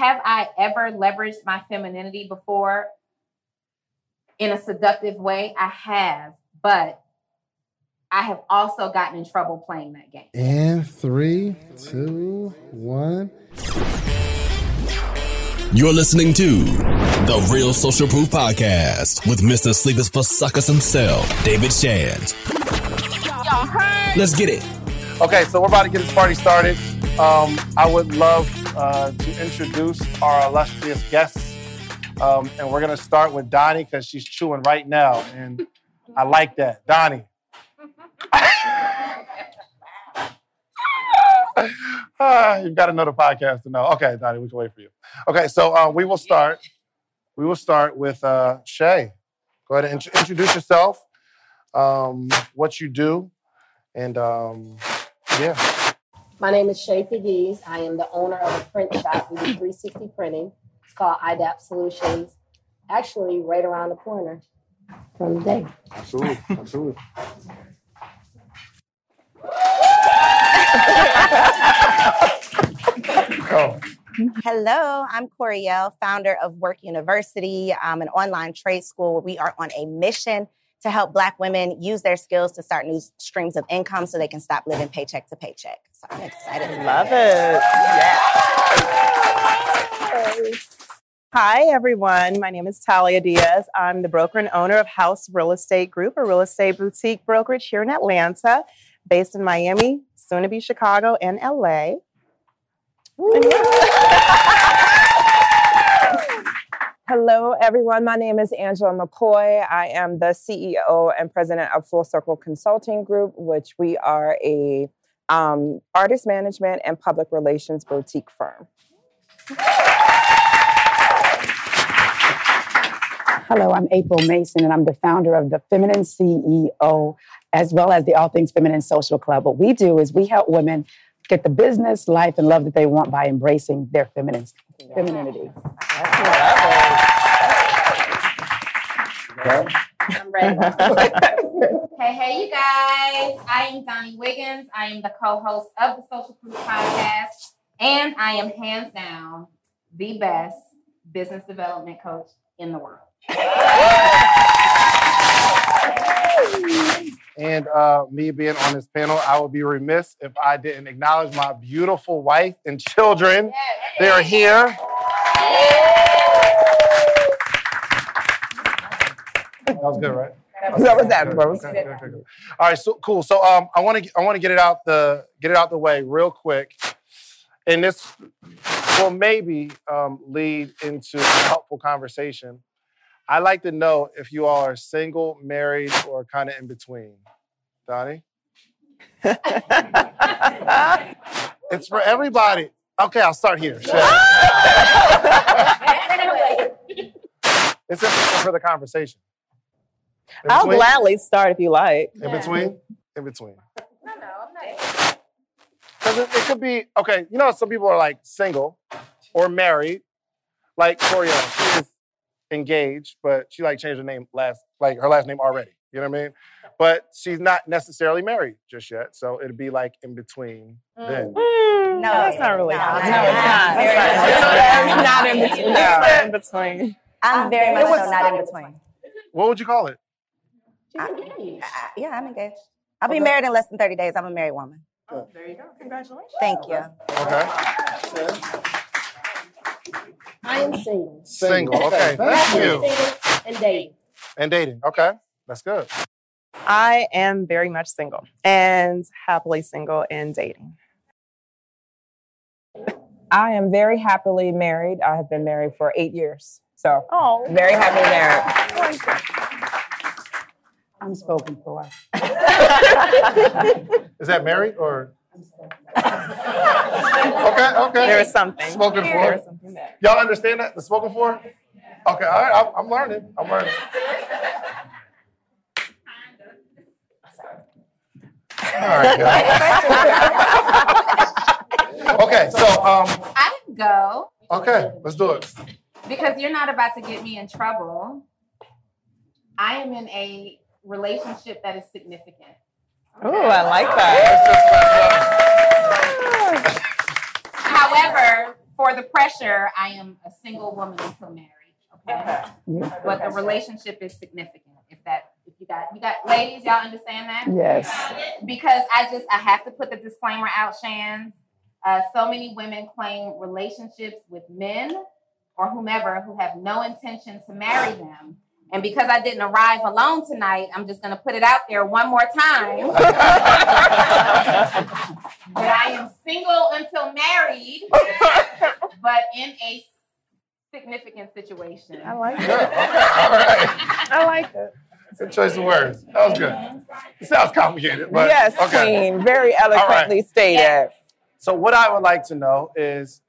have I ever leveraged my femininity before in a seductive way? I have, but I have also gotten in trouble playing that game. And three, two, one. You're listening to the Real Social Proof Podcast with Mr. Sleepers for Suckers himself, David Shands. Let's get it. Okay, so we're about to get this party started. Um, I would love uh, to introduce our illustrious guests. Um, and we're going to start with Donnie because she's chewing right now. And I like that. Donnie. Ah, you've got another podcast to know. Okay, Donnie, we can wait for you. Okay, so uh, we will start. We will start with uh, Shay. Go ahead and int- introduce yourself, um, what you do, and um, yeah. My name is Shay Pegues. I am the owner of a print shop. We do 360 printing. It's called IDAP Solutions. Actually, right around the corner from Dave. Absolutely, absolutely. Go. Hello, I'm Coriel, founder of Work University, um, an online trade school where we are on a mission to help Black women use their skills to start new streams of income so they can stop living paycheck to paycheck. So I'm excited. Love it. Yeah. Hi, everyone. My name is Talia Diaz. I'm the broker and owner of House Real Estate Group, a real estate boutique brokerage here in Atlanta, based in Miami, soon to be Chicago, and LA. Hello, everyone. My name is Angela McCoy. I am the CEO and president of Full Circle Consulting Group, which we are a um, artist management and public relations boutique firm. Hello, I'm April Mason, and I'm the founder of the Feminine CEO, as well as the All Things Feminine Social Club. What we do is we help women get the business, life, and love that they want by embracing their feminine, femininity. I'm ready. hey, hey, you guys. I am Donnie Wiggins. I am the co host of the Social Proof Podcast, and I am hands down the best business development coach in the world. And uh, me being on this panel, I would be remiss if I didn't acknowledge my beautiful wife and children. They are here. That was good, right? That was that, Good, bro. okay, good, good, good. All right, so cool. So um, I want to I want to get it out the get it out the way real quick, and this will maybe um, lead into a helpful conversation. I'd like to know if you all are single, married, or kind of in between. Donnie, it's for everybody. Okay, I'll start here. It's interesting for the conversation. In I'll between? gladly start if you like. In between? In between. No, no, I'm not. Because it, it could be, okay, you know, some people are like single or married. Like Coriel, she is engaged, but she like changed her name last, like her last name already. You know what I mean? But she's not necessarily married just yet. So it'd be like in between then. Mm. No, that's not really. No, No, it's it's not. not. It's It's not in between. It's not in between. I'm very much so not in between. What would you call it? I- yeah, I'm engaged. I'll be married in less than 30 days. I'm a married woman. Oh, There you go. Congratulations. Thank you. Okay. I am single. Single. Okay. Thank I am you. single and dating. And dating. Okay. That's good. I am very much single and happily single and dating. I am very happily married. I have been married for eight years. So, Oh, very happily married. I'm spoken for. Is that married or? Okay. Okay. there is something. Spoken There for. something there. Y'all understand that? The spoken for? Okay, all right, I'm, I'm learning. I'm learning. All right, guys. okay, so um, I didn't go okay, let's do it. because you're not about to get me in trouble. I am in a relationship that is significant. Ooh, I like that. just let, However, for the pressure, I am a single woman until married. Okay. But the relationship is significant. If that if you got you got ladies, y'all understand that? Yes. Because I just I have to put the disclaimer out, Shands. Uh, so many women claim relationships with men or whomever who have no intention to marry them. And because I didn't arrive alone tonight, I'm just going to put it out there one more time that I am single until married, but in a significant situation. I like Good. it. Okay. All right. I like it. Good choice of words. That was good. It sounds complicated, but yes, okay. Queen. Very eloquently stated. So what I would like to know is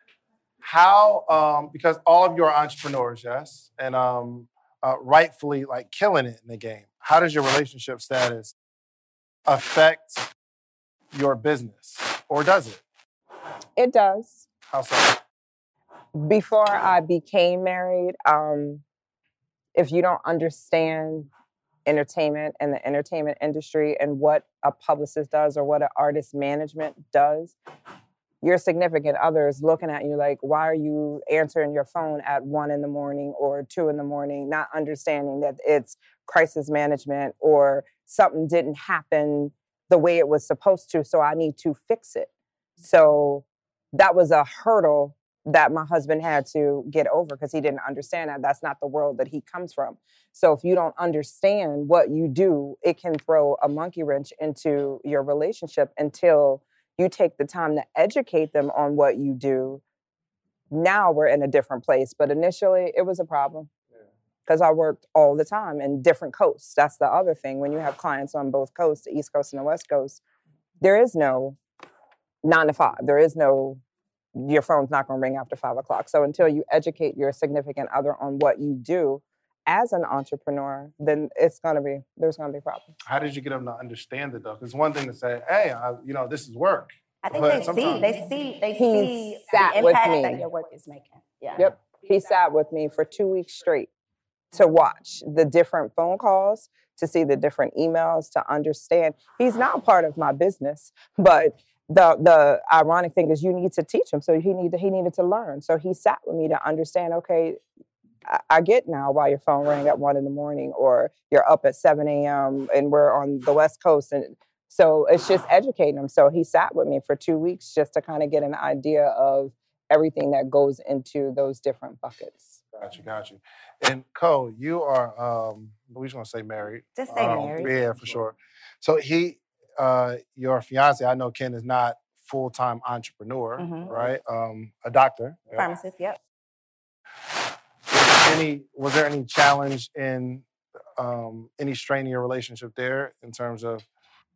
how, um, because all of you are entrepreneurs, yes, and um, uh, rightfully like killing it in the game. How does your relationship status affect your business, or does it? It does. How so? before I became married, um, if you don't understand entertainment and the entertainment industry and what a publicist does or what an artist management does, your significant other is looking at you like, why are you answering your phone at one in the morning or two in the morning, not understanding that it's crisis management or something didn't happen the way it was supposed to, so I need to fix it. So that was a hurdle that my husband had to get over because he didn't understand that that's not the world that he comes from. So if you don't understand what you do, it can throw a monkey wrench into your relationship until you take the time to educate them on what you do. Now we're in a different place, but initially it was a problem because I worked all the time in different coasts. That's the other thing. When you have clients on both coasts, the East Coast and the West Coast, there is no nine to five. There is no your phone's not going to ring after five o'clock. So until you educate your significant other on what you do as an entrepreneur, then it's going to be there's going to be problems. How did you get them to understand it though? Because one thing to say, hey, I, you know, this is work. I think But they see, they see, they He see sat the with impact that your work is making. Yeah. Yep. He sat with me for two weeks straight to watch the different phone calls, to see the different emails, to understand. He's not part of my business, but the the ironic thing is you need to teach him. So he needed he needed to learn. So he sat with me to understand, okay, I, I get now why your phone rang at one in the morning or you're up at 7 a.m. and we're on the West Coast. And so it's just educating him. So he sat with me for two weeks just to kind of get an idea of everything that goes into those different buckets. Got you, got you. And Cole, you are um we just gonna say married. Just say Um, married. Yeah, for sure. So he uh your fiance, I know Ken is not full-time entrepreneur, Mhm. right? Um a doctor. yeah. Pharmacist, yep. Any was there any challenge in um any strain in your relationship there in terms of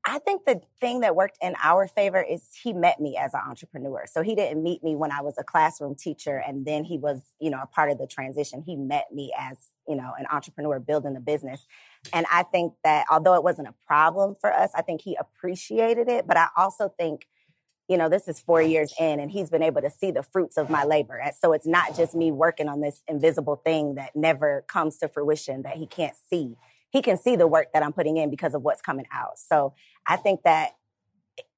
I think the thing that worked in our favor is he met me as an entrepreneur. So he didn't meet me when I was a classroom teacher and then he was, you know, a part of the transition. He met me as, you know, an entrepreneur building the business. And I think that although it wasn't a problem for us, I think he appreciated it. But I also think, you know, this is four years in and he's been able to see the fruits of my labor. And So it's not just me working on this invisible thing that never comes to fruition that he can't see. He can see the work that I'm putting in because of what's coming out. So I think that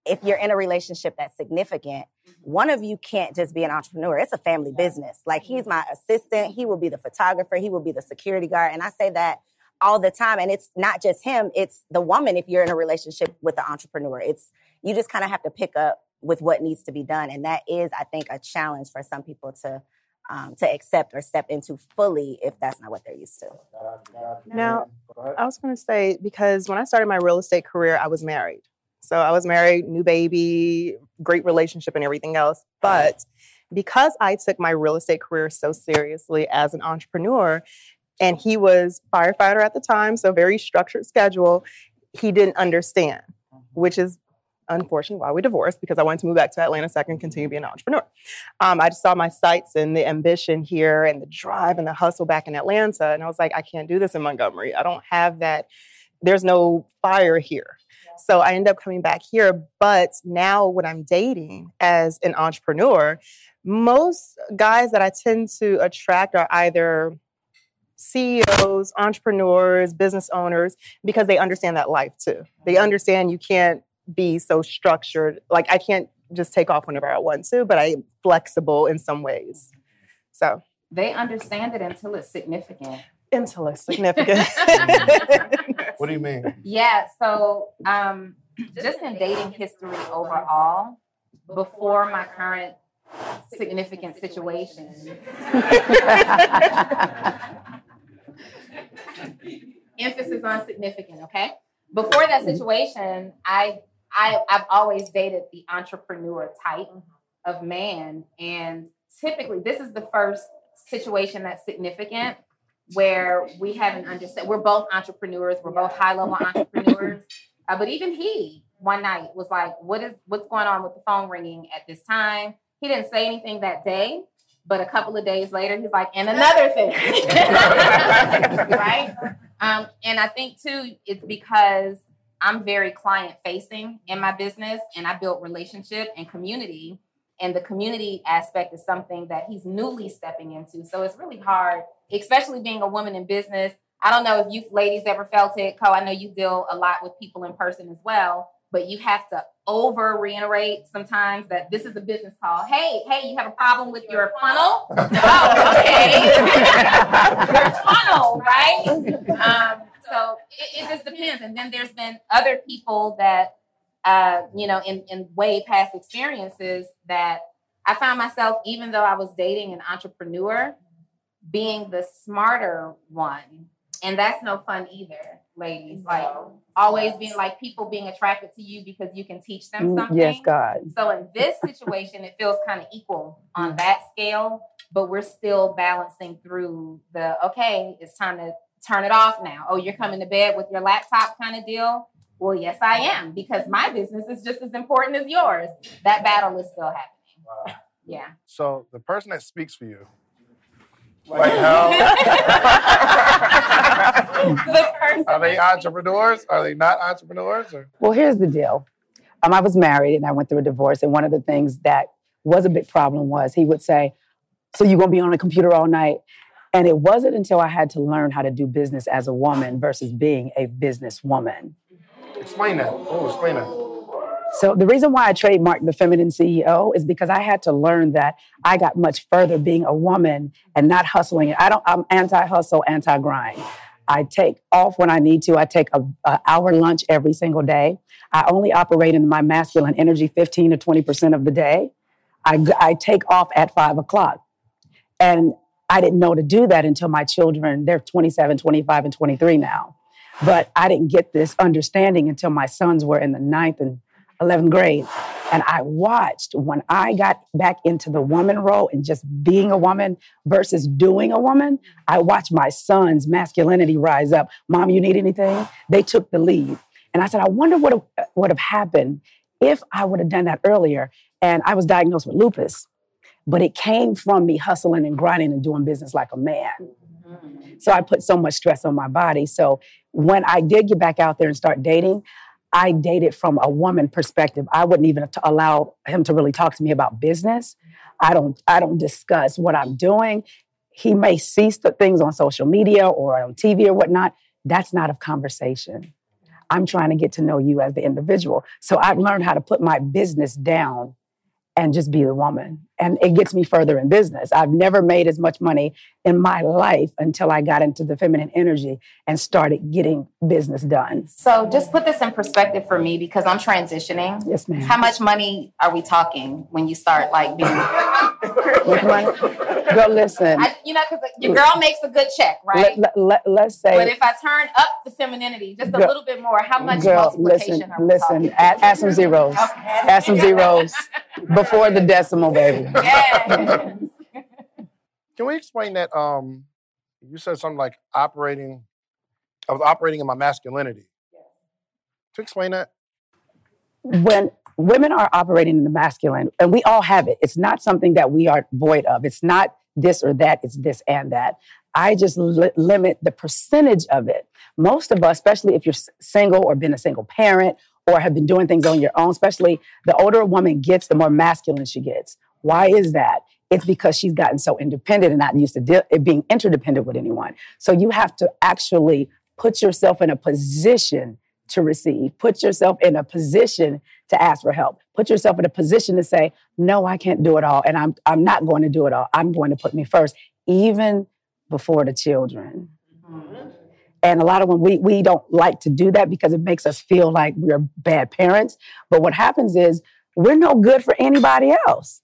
if you're in a relationship that's significant, mm-hmm. one of you can't just be an entrepreneur. It's a family business. Like he's mm-hmm. my assistant, he will be the photographer, he will be the security guard. And I say that all the time. And it's not just him, it's the woman if you're in a relationship with the entrepreneur. It's you just kind of have to pick up with what needs to be done. And that is, I think, a challenge for some people to um, to accept or step into fully if that's not what they're used to. Now, I was going to say because when I started my real estate career, I was married. So I was married, new baby, great relationship, and everything else. But because I took my real estate career so seriously as an entrepreneur, and he was firefighter at the time, so very structured schedule, he didn't understand, which is unfortunately why we divorced because I wanted to move back to Atlanta so I can continue being an entrepreneur. Um, I just saw my sights and the ambition here and the drive and the hustle back in Atlanta. And I was like, I can't do this in Montgomery. I don't have that. There's no fire here. So I end up coming back here. But now, when I'm dating as an entrepreneur, most guys that I tend to attract are either CEOs, entrepreneurs, business owners, because they understand that life too. They understand you can't be so structured. Like I can't just take off whenever I want to, but I'm flexible in some ways. So They understand it until it's significant. until it's significant. What do you mean? Yeah, so um, just in dating history overall, before my current significant situation, emphasis on significant, okay? Before that situation, I I I've always dated the entrepreneur type of man and typically this is the first situation that's significant where we haven't understand we're both entrepreneurs, we're both high level entrepreneurs. Uh, but even he one night was like, "What is what's going on with the phone ringing at this time?" He didn't say anything that day, but a couple of days later, he's like, "And another thing," right? Um, and I think too, it's because I'm very client facing in my business, and I built relationship and community. And the community aspect is something that he's newly stepping into. So it's really hard, especially being a woman in business. I don't know if you ladies ever felt it, Co. I know you deal a lot with people in person as well, but you have to over reiterate sometimes that this is a business call. Hey, hey, you have a problem with your funnel? oh, okay. your funnel, right? Um, so it, it just depends. And then there's been other people that, uh, you know, in, in way past experiences that I found myself, even though I was dating an entrepreneur, being the smarter one. And that's no fun either, ladies. Like always being like people being attracted to you because you can teach them Mm, something. Yes, God. So in this situation, it feels kind of equal on that scale, but we're still balancing through the okay, it's time to turn it off now. Oh, you're coming to bed with your laptop kind of deal. Well, yes, I am, because my business is just as important as yours. That battle is still happening. Yeah. So the person that speaks for you right now, the person are they entrepreneurs? Are they not entrepreneurs? Or? Well, here's the deal. Um, I was married and I went through a divorce, and one of the things that was a big problem was he would say, "So you're gonna be on the computer all night?" And it wasn't until I had to learn how to do business as a woman versus being a businesswoman. Explain that. Oh, explain that. So the reason why I trademarked the feminine CEO is because I had to learn that I got much further being a woman and not hustling. I don't. I'm anti-hustle, anti-grind. I take off when I need to. I take a, a hour lunch every single day. I only operate in my masculine energy 15 to 20 percent of the day. I take off at five o'clock, and I didn't know to do that until my children. They're 27, 25, and 23 now. But I didn't get this understanding until my sons were in the ninth and 11th grade. And I watched when I got back into the woman role and just being a woman versus doing a woman, I watched my son's masculinity rise up. Mom, you need anything? They took the lead. And I said, I wonder what uh, would have happened if I would have done that earlier. And I was diagnosed with lupus, but it came from me hustling and grinding and doing business like a man. So I put so much stress on my body. So when I did get back out there and start dating, I dated from a woman perspective. I wouldn't even allow him to really talk to me about business. I don't I don't discuss what I'm doing. He may see things on social media or on TV or whatnot. That's not a conversation. I'm trying to get to know you as the individual. So I've learned how to put my business down and just be the woman. And it gets me further in business. I've never made as much money in my life until I got into the feminine energy and started getting business done. So just put this in perspective for me because I'm transitioning. Yes, ma'am. How much money are we talking when you start like being? Which? Girl, listen. I, you know, because your girl makes a good check, right? Let, us say. but if I turn up the femininity just a Girl- little bit more, how much Girl, multiplication listen, are we listen. talking? Add, add some zeros. Okay. Add some zeros before the decimal, baby. Yeah. Can we explain that? Um, you said something like operating. I was operating in my masculinity. To explain that, when women are operating in the masculine, and we all have it, it's not something that we are void of. It's not this or that, it's this and that. I just li- limit the percentage of it. Most of us, especially if you're s- single or been a single parent or have been doing things on your own, especially the older a woman gets, the more masculine she gets. Why is that? It's because she's gotten so independent and not used to de- it being interdependent with anyone. So you have to actually put yourself in a position to receive. Put yourself in a position to ask for help. Put yourself in a position to say, no, I can't do it all. And I'm, I'm not going to do it all. I'm going to put me first, even before the children. Mm-hmm. And a lot of when we we don't like to do that because it makes us feel like we're bad parents. But what happens is we're no good for anybody else.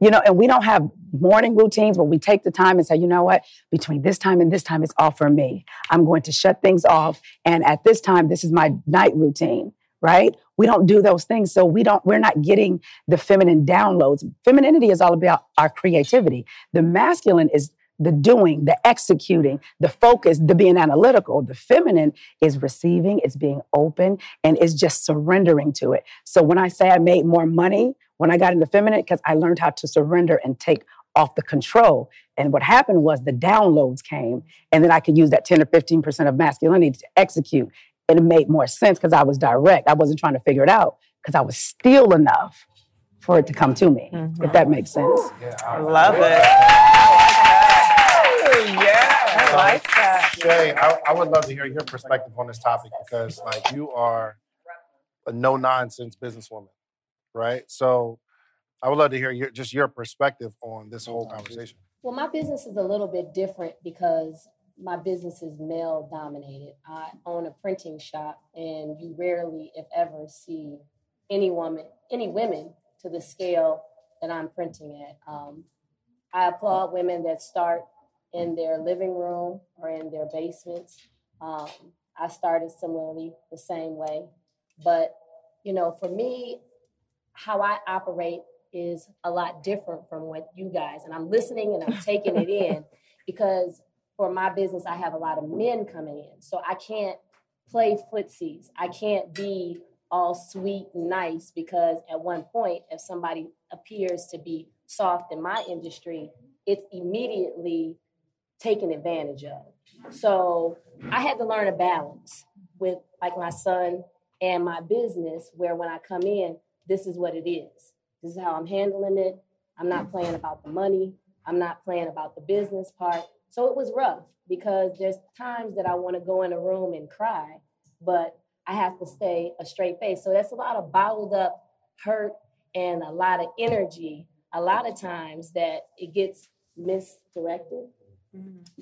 You know, and we don't have morning routines where we take the time and say, you know what, between this time and this time, it's all for me. I'm going to shut things off. And at this time, this is my night routine, right? We don't do those things. So we don't, we're not getting the feminine downloads. Femininity is all about our creativity. The masculine is the doing, the executing, the focus, the being analytical. The feminine is receiving, it's being open, and it's just surrendering to it. So when I say I made more money when I got into feminine, because I learned how to surrender and take off the control. And what happened was the downloads came, and then I could use that 10 or 15% of masculinity to execute. And it made more sense because I was direct. I wasn't trying to figure it out because I was still enough for it to come to me, if mm-hmm. that makes sense. Yeah, I love it. Yeah, I like that. Shay, I, I would love to hear your perspective on this topic because, like, you are a no nonsense businesswoman, right? So, I would love to hear your just your perspective on this whole conversation. Well, my business is a little bit different because my business is male dominated. I own a printing shop, and you rarely, if ever, see any woman, any women to the scale that I'm printing at. Um, I applaud women that start in their living room or in their basements. Um, I started similarly the same way, but you know, for me, how I operate is a lot different from what you guys. And I'm listening and I'm taking it in because for my business, I have a lot of men coming in, so I can't play footsies. I can't be all sweet and nice because at one point, if somebody appears to be soft in my industry, it's immediately taken advantage of. So I had to learn a balance with like my son and my business, where when I come in, this is what it is. This is how I'm handling it. I'm not playing about the money. I'm not playing about the business part. So it was rough because there's times that I want to go in a room and cry, but I have to stay a straight face. So that's a lot of bottled up hurt and a lot of energy. A lot of times that it gets misdirected.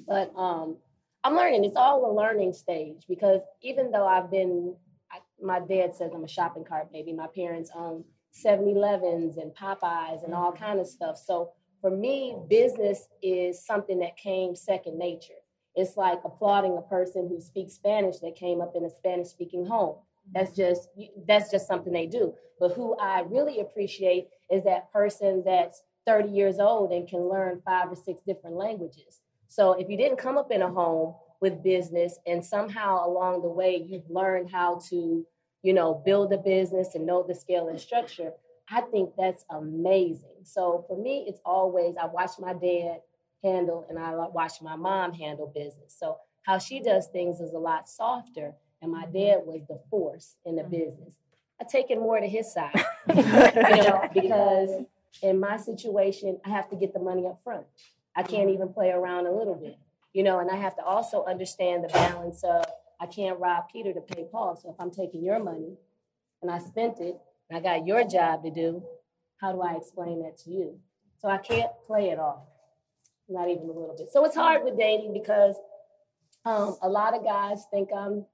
But um, I'm learning. It's all a learning stage because even though I've been, I, my dad says I'm a shopping cart baby. My parents own 7-Elevens and Popeyes and all kind of stuff. So for me, business is something that came second nature. It's like applauding a person who speaks Spanish that came up in a Spanish speaking home. That's just that's just something they do. But who I really appreciate is that person that's 30 years old and can learn five or six different languages. So if you didn't come up in a home with business and somehow along the way you've learned how to, you know, build a business and know the scale and structure, I think that's amazing. So for me, it's always I watch my dad handle and I watch my mom handle business. So how she does things is a lot softer, and my mm-hmm. dad was the force in the mm-hmm. business. I take it more to his side, you know, because in my situation, I have to get the money up front. I can't even play around a little bit, you know, and I have to also understand the balance of I can't rob Peter to pay Paul. So if I'm taking your money and I spent it and I got your job to do, how do I explain that to you? So I can't play it off, not even a little bit. So it's hard with dating because um, a lot of guys think I'm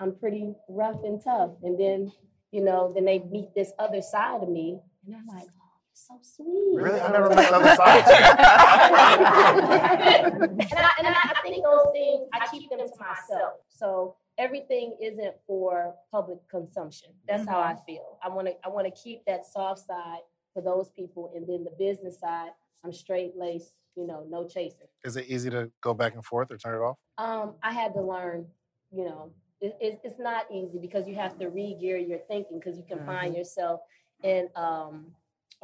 I'm pretty rough and tough, and then you know, then they meet this other side of me, and I'm like, so sweet. Really? I never met the other side. and I, and I think those things I keep them to myself. So everything isn't for public consumption. That's how I feel. I want to I want to keep that soft side for those people, and then the business side, I'm straight laced. You know, no chaser. Is it easy to go back and forth or turn it off? Um, I had to learn. You know, it, it, it's not easy because you have to re-gear your thinking because you can find yourself in um,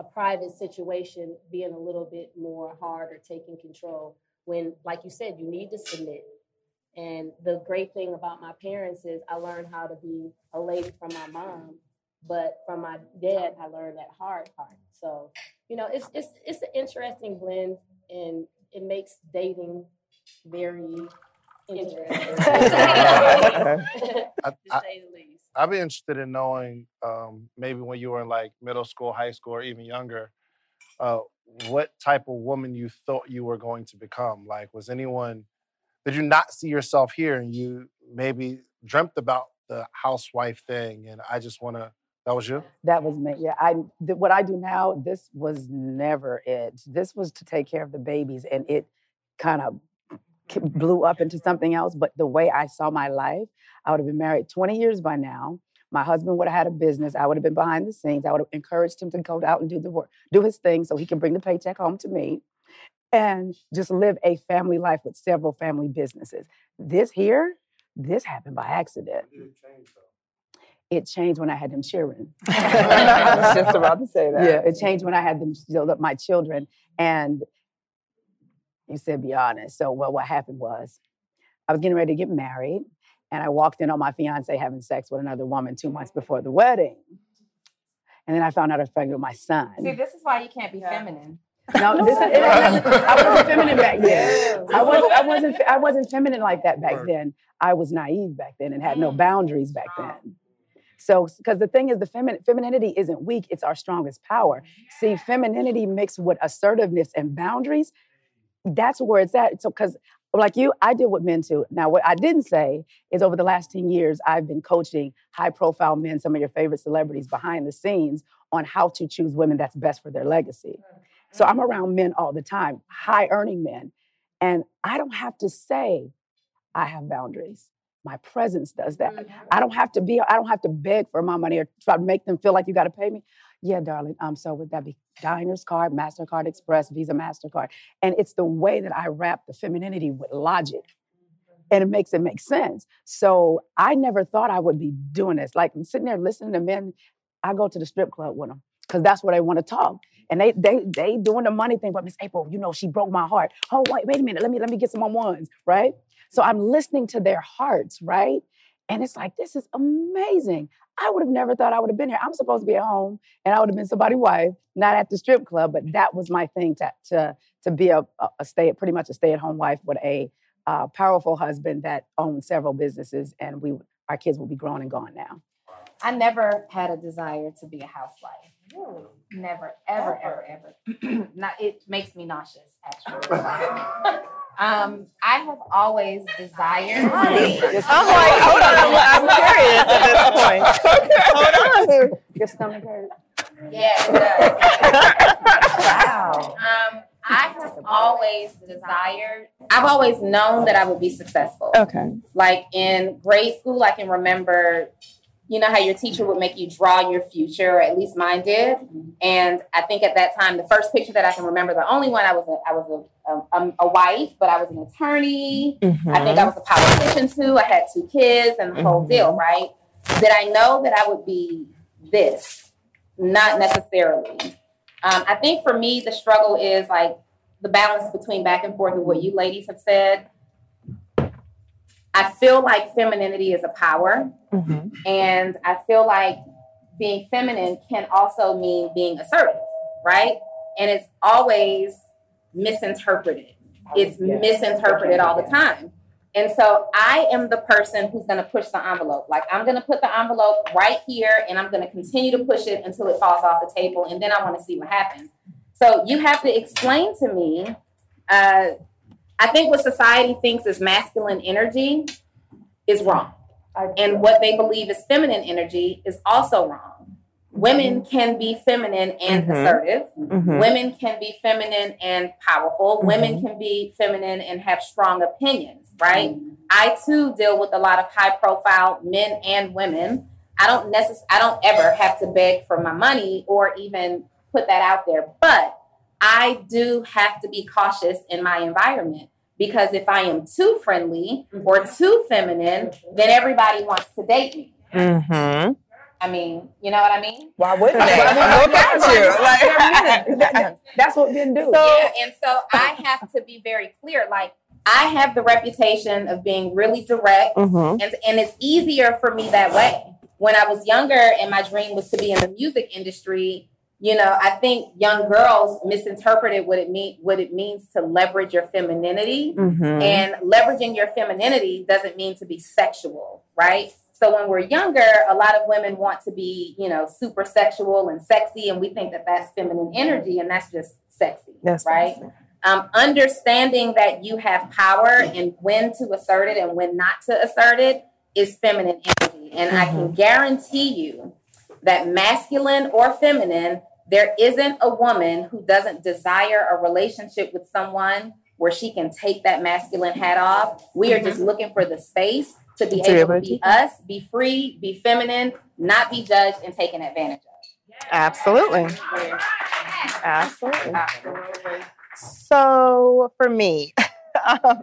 a private situation being a little bit more hard or taking control when, like you said, you need to submit. And the great thing about my parents is I learned how to be a lady from my mom, but from my dad, I learned that hard part. So, you know, it's it's it's an interesting blend, and it makes dating very interesting, I, to I, say the least. I'd be interested in knowing um, maybe when you were in like middle school, high school, or even younger, uh, what type of woman you thought you were going to become. Like, was anyone did you not see yourself here, and you maybe dreamt about the housewife thing? And I just want to. That was you. That was me. Yeah, I th- what I do now. This was never it. This was to take care of the babies, and it kind of blew up into something else. But the way I saw my life, I would have been married 20 years by now. My husband would have had a business. I would have been behind the scenes. I would have encouraged him to go out and do the work, do his thing so he can bring the paycheck home to me and just live a family life with several family businesses. This here, this happened by accident. It changed when I had them children. I was just about to say that. Yeah, it changed when I had them, you know, my children. And you said, be honest. So, well, what happened was I was getting ready to get married, and I walked in on my fiance having sex with another woman two months before the wedding. And then I found out I was pregnant with my son. See, this is why you can't be feminine. No, this, it, I wasn't feminine back then. I wasn't, I wasn't, I wasn't feminine like that back then. I was naive back then and had no mm. boundaries back then. So, because the thing is, the femin- femininity isn't weak; it's our strongest power. See, femininity mixed with assertiveness and boundaries, that's where it's at. So, because like you, I did what men do. Now, what I didn't say is over the last 10 years, I've been coaching high profile men, some of your favorite celebrities behind the scenes on how to choose women that's best for their legacy. So I'm around men all the time, high earning men. And I don't have to say I have boundaries. My presence does that. Mm-hmm. I don't have to be, I don't have to beg for my money or try to make them feel like you got to pay me. Yeah, darling. Um, so would that be Diners card, MasterCard Express, Visa, MasterCard? And it's the way that I wrap the femininity with logic. And it makes it make sense. So I never thought I would be doing this. Like I'm sitting there listening to men. I go to the strip club with them because that's where they want to talk. And they they they doing the money thing, but Miss April, you know, she broke my heart. Oh, wait, wait a minute. Let me let me get some more ones, right? So I'm listening to their hearts, right? And it's like, this is amazing. I would have never thought I would have been here. I'm supposed to be at home and I would have been somebody's wife, not at the strip club, but that was my thing to to to be a, a stay pretty much a stay-at-home wife with a uh, powerful husband that owned several businesses and we our kids will be grown and gone now. I never had a desire to be a housewife. Never, ever, ever, ever. Not, it makes me nauseous, actually. um, I have always desired. I'm like, hold on, I'm, I'm curious at this point. hold on. Your stomach hurt. Yeah, it does. wow. Um, I have always desired, I've always known that I would be successful. Okay. Like in grade school, I can remember, you know, how your teacher would make you draw your future, or at least mine did. And I think at that time, the first picture that I can remember, the only one I was a, I was a, a, um, a wife, but I was an attorney. I think I mm-hmm. was a politician too. I had two kids and the whole deal, mm-hmm. right? Did I know that I would be this? Not necessarily. Um, I think for me, the struggle is like the balance between back and forth of what you ladies have said. I feel like femininity is a power, and I feel like being feminine can also mean being assertive, right? And it's always misinterpreted. It's misinterpreted all the time. And so I am the person who's going to push the envelope. Like I'm going to put the envelope right here and I'm going to continue to push it until it falls off the table. And then I want to see what happens. So you have to explain to me. Uh, I think what society thinks is masculine energy is wrong. And what they believe is feminine energy is also wrong. Women can be feminine and Mhm. assertive. Mhm. Women can be feminine and powerful. Women Mm-hmm. can be feminine and have strong opinions, right? I too deal with a lot of high profile men and women. I don't necess- I don't ever have to beg for my money or even put that out there, but I do have to be cautious in my environment because if I am too friendly or too feminine, then everybody wants to date me. Mm-hmm. I mean, you know what I mean? Why wouldn't they? Well, I mean, Look at you. Like, That's what men do. yeah, and so I have to be very clear. Like I have the reputation of being really direct, Mhm. and and it's easier for me that way. When I was younger, and my dream was to be in the music industry, you know, I think young girls misinterpreted what it mean what it means to leverage your femininity. Mhm. And leveraging your femininity doesn't mean to be sexual, right? So when we're younger, a lot of women want to be, you know, super sexual and sexy, and we think that that's feminine energy, and that's just sexy, That's right? Um, understanding that you have power and when to assert it and when not to assert it is feminine energy, and I can guarantee you that masculine or feminine, there isn't a woman who doesn't desire a relationship with someone where she can take that masculine hat off. We are just looking for the space to be able to be us, be free, be feminine, not be judged and taken advantage of. Absolutely. Absolutely. So for me, um,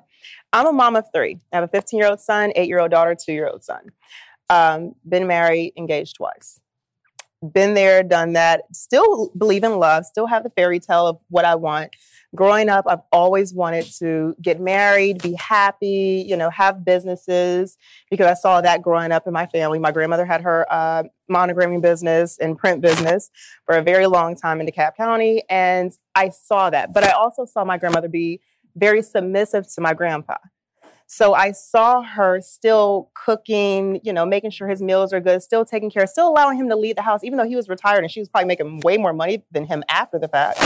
I'm a mom of three. I have a 15 year old son, eight year old daughter, two year old son. Um, been married, engaged twice. Been there, done that. Still believe in love. Still have the fairy tale of what I want. Growing up, I've always wanted to get married, be happy, you know, have businesses because I saw that growing up in my family. My grandmother had her uh, monogramming business and print business for a very long time in DeKalb County, and I saw that. But I also saw my grandmother be very submissive to my grandpa. So I saw her still cooking, you know, making sure his meals are good, still taking care, still allowing him to leave the house, even though he was retired and she was probably making way more money than him after the fact.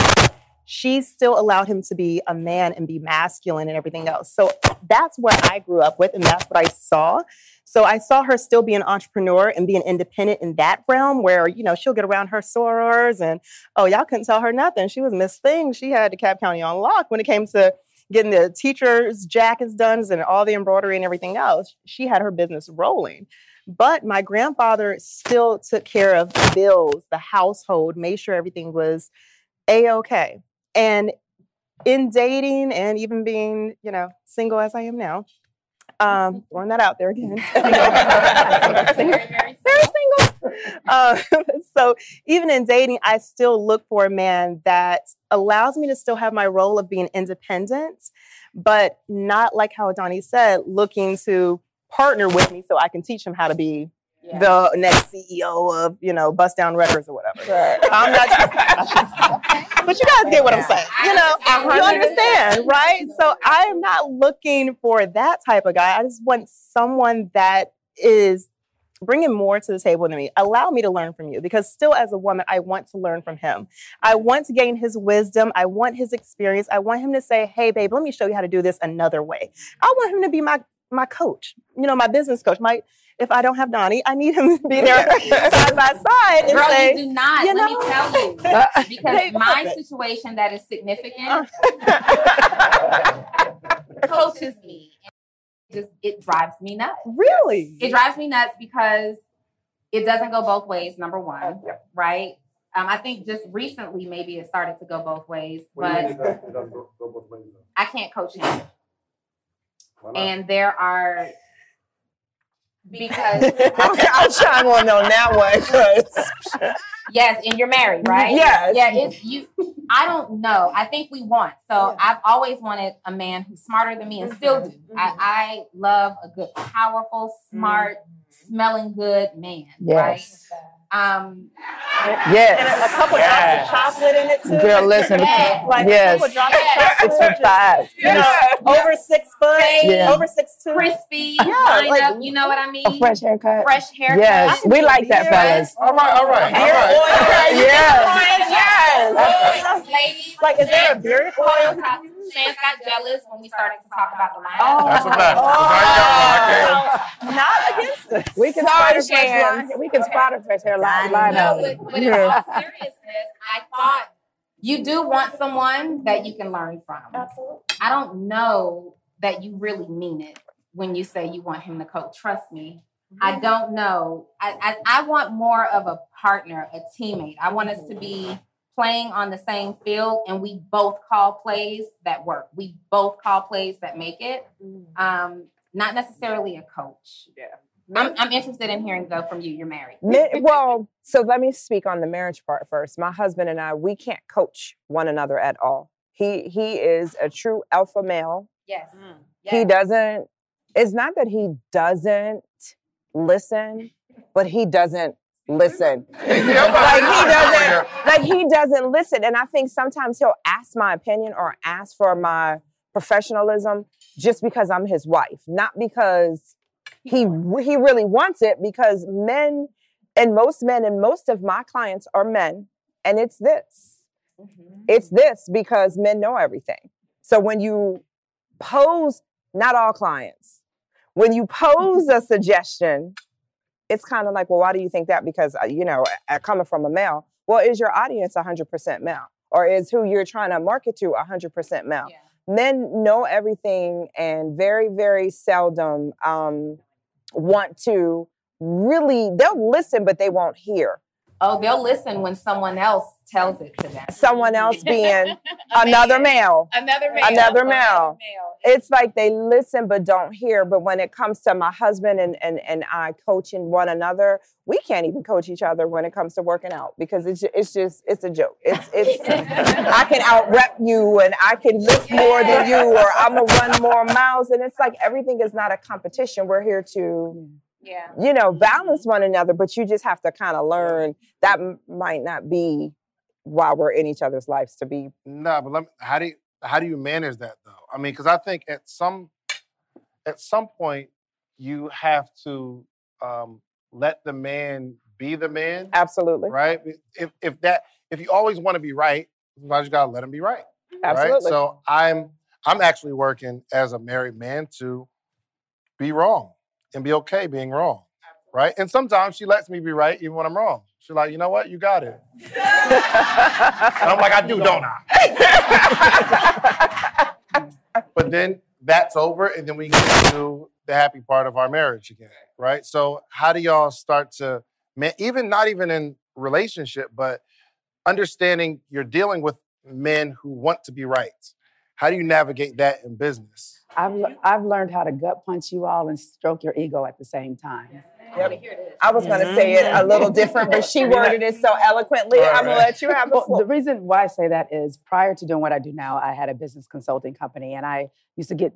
She still allowed him to be a man and be masculine and everything else. So that's what I grew up with and that's what I saw. So I saw her still be an entrepreneur and being independent in that realm where, you know, she'll get around her sorors and, oh, y'all couldn't tell her nothing. She was Miss Thing. She had DeKalb County on lock when it came to getting the teachers' jackets done and all the embroidery and everything else. She had her business rolling. But my grandfather still took care of the bills, the household, made sure everything was a okay. And in dating and even being, you know, single as I am now, um, throwing that out there again. Single. Very single. Um, so even in dating, I still look for a man that allows me to still have my role of being independent, but not like how Donnie said, looking to partner with me so I can teach him how to be the next CEO of, you know, Bust Down Records or whatever. I'm not but you guys get what I'm saying. You know, you understand, right? So I am not looking for that type of guy. I just want someone that is bringing more to the table than me. Allow me to learn from you because still as a woman, I want to learn from him. I want to gain his wisdom. I want his experience. I want him to say, "Hey, babe, let me show you how to do this another way." I want him to be my my coach. You know, my business coach. My if I don't have Donnie, I need him to be there side by side and Girl, say, you do not. you Let know? me tell you. Because They my situation that is significant uh-huh. coaches me. And it just it drives me nuts. Really? It drives me nuts because it doesn't go both ways, number one. Right? Um, I think just recently maybe it started to go both ways, but I can't coach him. And there are because I'm trying to know that one because Yes, and you're married, right? Yes. Yeah, it's you. I don't know. I think we want. So I've always wanted a man who's smarter than me and still mm-hmm. do. I, mm-hmm. I love a good, powerful, smart, mm-hmm. smelling good man. Yes. Right? Um, Yes. And a, a couple Yes. drops of chocolate in it too. Girl, listen. Yeah. Like Yes. a couple drops of Yes. chocolate. Six foot five. You know, over six foot, Yeah. over six two. crispy, Yeah, lined like- up. You know what I mean? A fresh haircut. Fresh haircut. Yes, we like that, fellas. All right, all right, all Beard right. oil. Yes. Yes. Ladies, Like, is there a beard oil? on. Chance got jealous when we started to talk about the line. Oh. That's a fact. Oh. Not against it. We can Sorry, spot a fresh line. We can spot a fresh hair line. line No, out. but, but in all seriousness, I thought you do want someone that you can learn from. Absolutely. I don't know that you really mean it when you say you want him to coach. Trust me. I don't know. I, I, I want more of a partner, a teammate. I want us to be playing on the same field and we both call plays that work. We both call plays that make it. Um, not necessarily a coach. Yeah. I'm, I'm interested in hearing though from you. You're married. Well, so let me speak on the marriage part first. My husband and I, we can't coach one another at all. He he is a true alpha male. Yes. He doesn't. It's not that he doesn't listen, but he doesn't listen. like he doesn't. Like he doesn't listen, and I think sometimes he'll ask my opinion or ask for my professionalism just because I'm his wife, not because he he really wants it because men and most men and most of my clients are men and it's this. Mm-hmm. it's this because men know everything. So when you pose not all clients when you pose a suggestion it's kind of like well why do you think that? Because uh, you know coming from a male well is your audience 100% male? Or is who you're trying to market to 100% male? Yeah. men know everything and very very seldom um, want to really they'll listen but they won't hear Oh, they'll listen when someone else tells it to them. someone else being another man. male Another male. Another male. it's like they listen but don't hear but when it comes to my husband and, and, and i coaching one another we can't even coach each other when it comes to working out because it's, it's just it's a joke it's it's i can out rep you and i can lift more than you or i'm gonna run more miles and it's like everything is not a competition we're here to Yeah. you know balance one another but you just have to kind of learn that m- might not be while we're in each other's lives to be No, but let me, how do you how do you manage that though? I mean, because I think at some at some point you have to um, let the man be the man, absolutely right? If if that if you always want to be right, sometimes you gotta let him be right, right? absolutely So I'm I'm actually working as a married man to be wrong and be okay being wrong, right? And sometimes she lets me be right even when I'm wrong. She's like, you know what, you got it. And I'm like, I do, don't I? but then that's over, and then we get to the happy part of our marriage again, right? So, how do y'all start to, even not even in relationship, but understanding you're dealing with men who want to be right? How do you navigate that in business? I've, I've learned how to gut punch you all and stroke your ego at the same time. I was going to say it a little different, but she worded it so eloquently. All I'm going to let you have the Well, the reason why I say that is prior to doing what I do now, I had a business consulting company and I used to get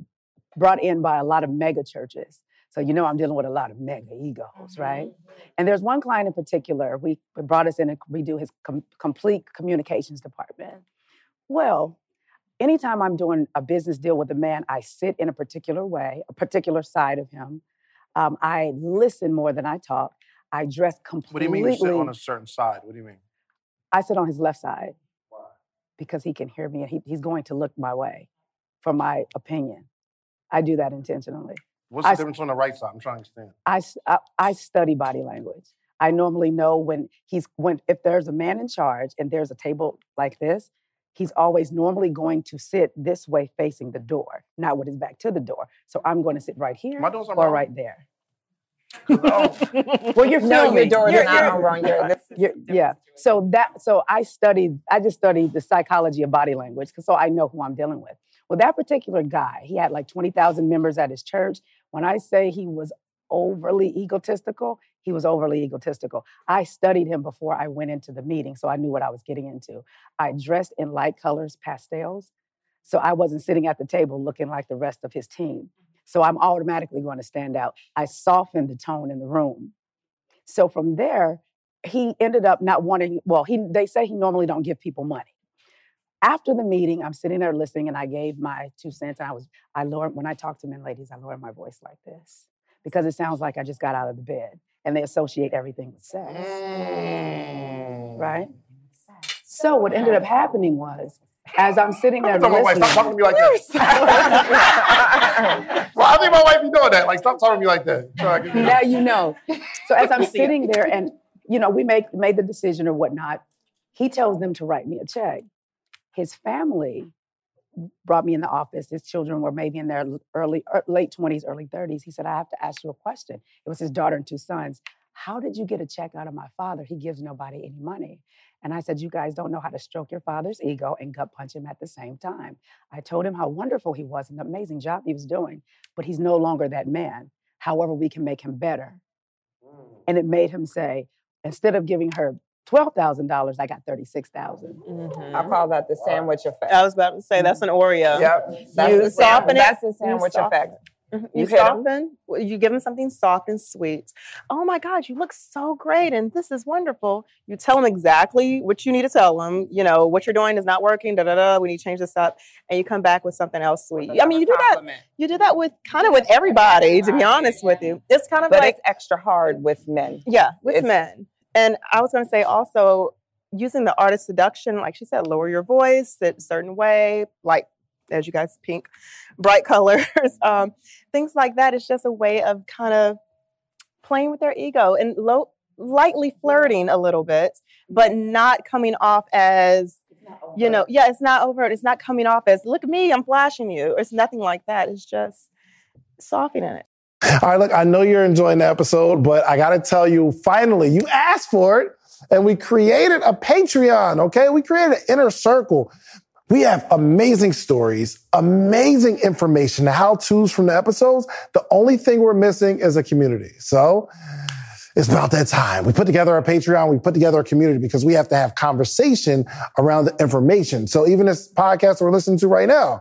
brought in by a lot of mega churches. So, you know, I'm dealing with a lot of mega egos, mm-hmm. right? And there's one client in particular, we we brought us in to redo his com- complete communications department. Well, anytime I'm doing a business deal with a man, I sit in a particular way, a particular side of him. Um, I listen more than I talk. I dress completely. What do you mean you sit on a certain side? What do you mean? I sit on his left side Why? because he can hear me and he, he's going to look my way for my opinion. I do that intentionally. What's I the s- difference on the right side? I'm trying to understand. I I study body language. I normally know when he's when if there's a man in charge and there's a table like this, he's always normally going to sit this way facing the door, not with his back to the door. So I'm going to sit right here My doors are or wrong. right there. I Well, you're No, your filming. doors You're- are not you're- all wrong. You're, this is You're- yeah. So that so I studied I just studied the psychology of body language, so I know who I'm dealing with. Well, that particular guy, he had like 20,000 members at his church. When I say he was overly egotistical, he was overly egotistical. I studied him before I went into the meeting, so I knew what I was getting into. I dressed in light colors, pastels, so I wasn't sitting at the table looking like the rest of his team. So I'm automatically going to stand out. I softened the tone in the room. So from there, he ended up not wanting, well, he they say he normally don't give people money. After the meeting, I'm sitting there listening and I gave my two cents. And I was, I lowered, when I talk to men, ladies, I lower my voice like this because it sounds like I just got out of the bed and they associate everything with sex, Mm. right? So what ended up happening was, as I'm sitting there I'm talking about my wife. listening, Stop talking to me like that. well, I think my wife be doing that. Like, stop talking to me like that. So now you know. So as I'm sitting there and you know, we make made the decision or whatnot, he tells them to write me a check. His family brought me in the office. His children were maybe in their early er, late 20s, early 30s. He said, I have to ask you a question. It was his daughter and two sons. How did you get a check out of my father? He gives nobody any money. And I said, You guys don't know how to stroke your father's ego and gut punch him at the same time. I told him how wonderful he was and the amazing job he was doing, but he's no longer that man. However, we can make him better. And it made him say, instead of giving her $12,000, I got 36000 mm-hmm. I call that the sandwich effect. I was about to say that's an Oreo. Yep. That's You the sam- soften it, That's the you sandwich soften effect. Mm-hmm. You, You soften. well, You give them something soft and sweet. Oh my God, you look so great, and this is wonderful. You tell them exactly what you need to tell them. You know what you're doing is not working. Da da da. We need to change this up, and you come back with something else sweet. I mean, you do that. You do that with kind of with everybody. To be honest with you, it's kind of But like it's extra hard with men. yeah, with It's- men. And I was going to say also using the art of seduction, like she said, lower your voice, sit a certain way, like as you guys pink, bright colors, um, things like that. It's just a way of kind of playing with their ego and low, lightly flirting a little bit, but not coming off as you know, yeah, it's not overt. It's not coming off as look at me, I'm flashing you. It's nothing like that. It's just softening it. All right, look, I know you're enjoying the episode, but I got to tell you, finally, you asked for it, and we created a Patreon, okay? We created an inner circle. We have amazing stories, amazing information, how to's from the episodes. The only thing we're missing is a community. So it's about that time. We put together our Patreon, we put together a community because we have to have conversation around the information. So even this podcast we're listening to right now,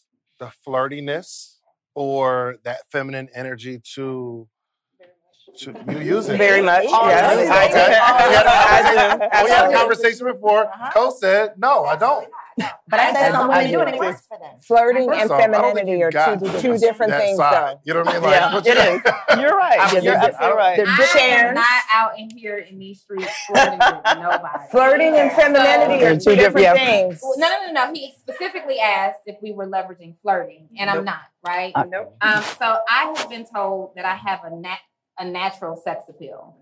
the flirtiness or that feminine energy to, you use it? Very much, Oh, yes. really? I do. We had a I do. conversation- we had a conversation before. Co said, no, I don't. But I said some women I do it it works for them. Flirting and off, I don't think femininity are two, two different things, side. though. You know what I mean? Like, Yeah, what it you- is. You're right. I You're use it. Absolutely right. The I am not out in here in these streets flirting with nobody. Flirting and femininity They're two two different different- things. Well, no, no, no, no. He specifically asked if we were leveraging flirting, and I'm not, right? Uh, Nope. Um, so I have been told that I have a nat- a natural sex appeal.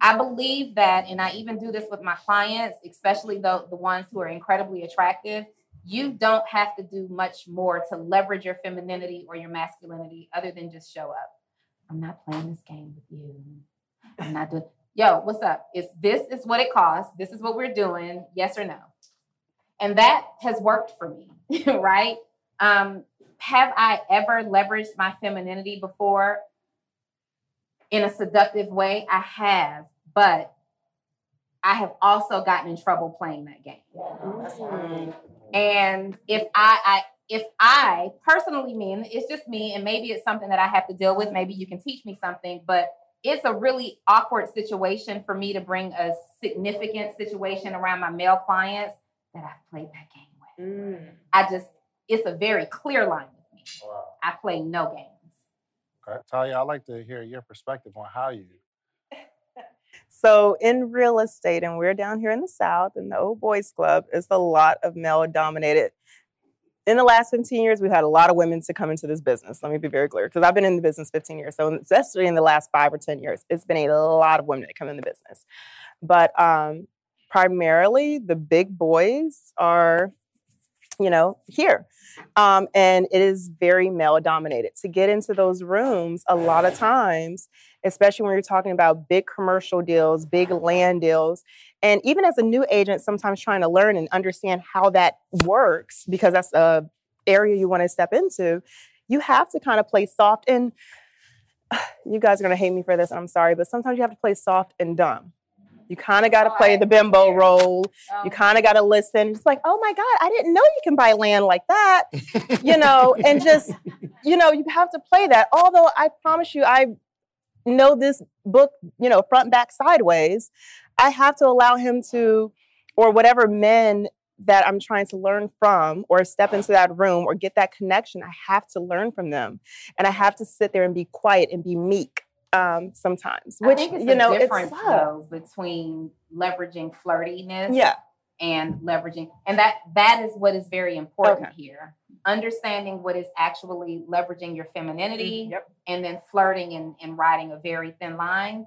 I believe that, and I even do this with my clients, especially the, the ones who are incredibly attractive. You don't have to do much more to leverage your femininity or your masculinity other than just show up. I'm not playing this game with you. I'm not doing. Yo, what's up? Is this is what it costs? This is what we're doing. Yes or no? And that has worked for me, right? Um, have I ever leveraged my femininity before in a seductive way? I have, but I have also gotten in trouble playing that game. And if I, I if I personally mean it's just me, and maybe it's something that I have to deal with, maybe you can teach me something, but it's a really awkward situation for me to bring a significant situation around my male clients that I've played that game with. Mm. I just, it's a very clear line with me. I play no games. Okay. Talia, I'd like to hear your perspective on how you. So in real estate, and we're down here in the South, in the Old Boys Club, it's a lot of male dominated. In the last 15 years, we've had a lot of women to come into this business. Let me be very clear, because I've been in the business 15 years. So especially in the last five or 10 years, it's been a lot of women that come in the business. But um, primarily, the big boys are, you know, here. Um, and it is very male dominated. To get into those rooms, a lot of times, especially when you're talking about big commercial deals, big land deals. And even as a new agent, sometimes trying to learn and understand how that works, because that's a area you want to step into, you have to kind of play soft. And you guys are going to hate me for this, I'm sorry, but sometimes you have to play soft and dumb. You kind of got to play the bimbo role. You oh. kind of got to listen. It's like, oh my God, I didn't know you can buy land like that, you know, and just, you know, you have to play that. Although I promise you, I know this book, you know, front, back, sideways. I have to allow him to, or whatever men that I'm trying to learn from, or step into that room or get that connection, I have to learn from them. And I have to sit there and be quiet and be meek um, sometimes, I which, think it's you know, it's difference though between leveraging flirtiness Yeah. and leveraging and that that is what is very important Okay. here understanding what is actually leveraging your femininity Mm-hmm. Yep. and then flirting and, and riding a very thin line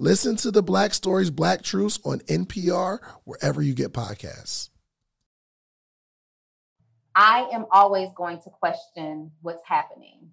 Listen to the Black Stories, Black Truths on NPR, wherever you get podcasts. I am always going to question what's happening.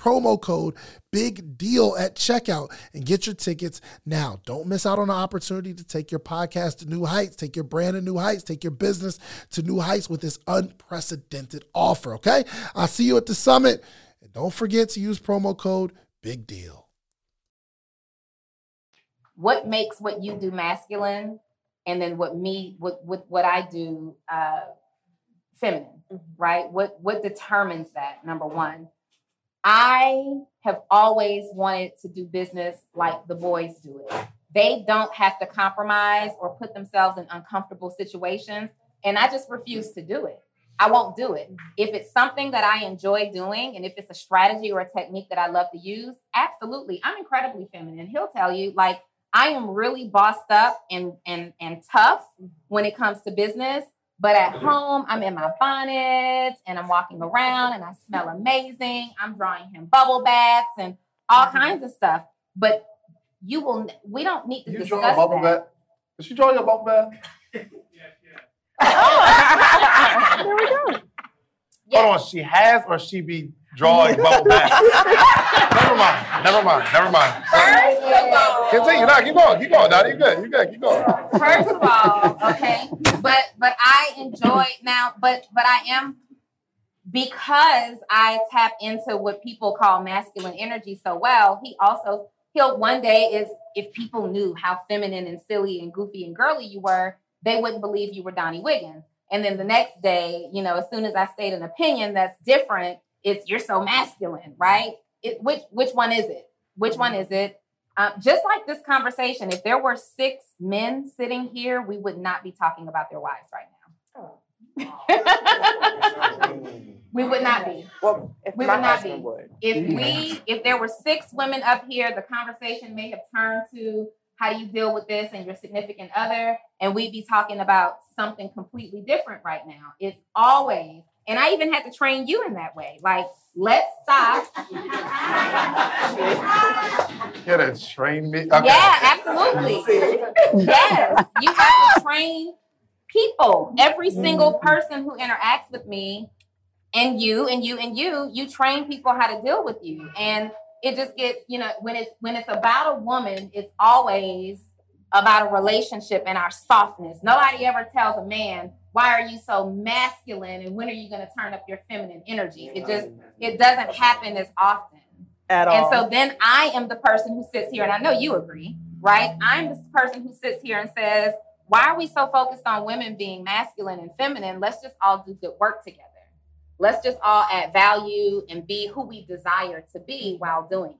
promo code Big Deal at checkout and get your tickets now. Don't miss out on the opportunity to take your podcast to new heights, take your brand to new heights, take your business to new heights with this unprecedented offer, okay? I'll see you at the summit. And don't forget to use promo code Big Deal. What makes what you do masculine and then what me what what, what I do uh feminine, right? What what determines that? Number 1. I have always wanted to do business like the boys do it. They don't have to compromise or put themselves in uncomfortable situations. And I just refuse to do it. I won't do it. If it's something that I enjoy doing and if it's a strategy or a technique that I love to use, absolutely. I'm incredibly feminine. He'll tell you, like, I am really bossed up and and and tough when it comes to business. But at home, I'm in my bonnet and I'm walking around and I smell amazing. I'm drawing him bubble baths and all mm-hmm. kinds of stuff. But you will. We don't need to discuss You discuss draw a bubble that. bath? Did she draw your bubble bath? Oh, there we go. Yeah. Hold on, she has or she be drawing bubble bath? never mind. Never mind. Never mind. First of all, Continue. No, keep going. Keep going, Dottie. You good. You good. Keep going. First of all, okay, but but I enjoy now, but but I am because I tap into what people call masculine energy so well. He also he'll one day is if people knew how feminine and silly and goofy and girly you were, they wouldn't believe you were Donnie Wiggins. And then the next day, you know, as soon as I state an opinion that's different, it's you're so masculine, right? It, which which one is it? Which one is it? Um, just like this conversation, if there were six men sitting here, we would not be talking about their wives right now. we would not be. Well, if We would not be. would. If we, if there were six women up here, the conversation may have turned to how do you deal with this and your significant other, and we'd be talking about something completely different right now. It's always, and I even had to train you in that way. Like, let's stop. you Yeah, that train me. Okay. Yeah, absolutely. yes, you have to train people. Every mm-hmm. single person who interacts with me, and you, and you, and you, you train people how to deal with you. And it just gets, you know, when it's when it's about a woman, it's always about a relationship and our softness. Nobody ever tells a man, why are you so masculine and when are you going to turn up your feminine energy? It just it doesn't happen as often. At all And so then I am the person who sits here, and I know you agree, right? I'm the person who sits here and says, why are we so focused on women being masculine and feminine? Let's just all do good work together. Let's just all add value and be who we desire to be while doing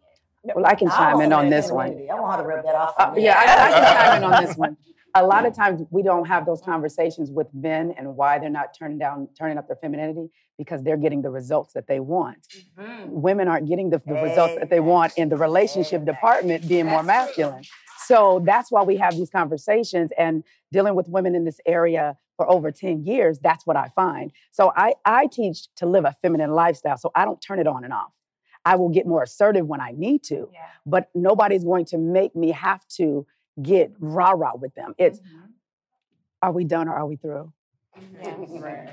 it. Well, I can chime in on this one. I want her to rub that off. Uh, yeah, I, I can chime in on this one. A lot of times we don't have those conversations with men and why they're not turning down, turning up their femininity because they're getting the results that they want. Mm-hmm. Women aren't getting the, the results that they want in the relationship department being more masculine. So that's why we have these conversations and dealing with women in this area for over 10 years, that's what I find. So I, I teach to live a feminine lifestyle. So I don't turn it on and off. I will get more assertive when I need to, Yeah. but nobody's going to make me have to get rah rah with them. It's are we done or are we through?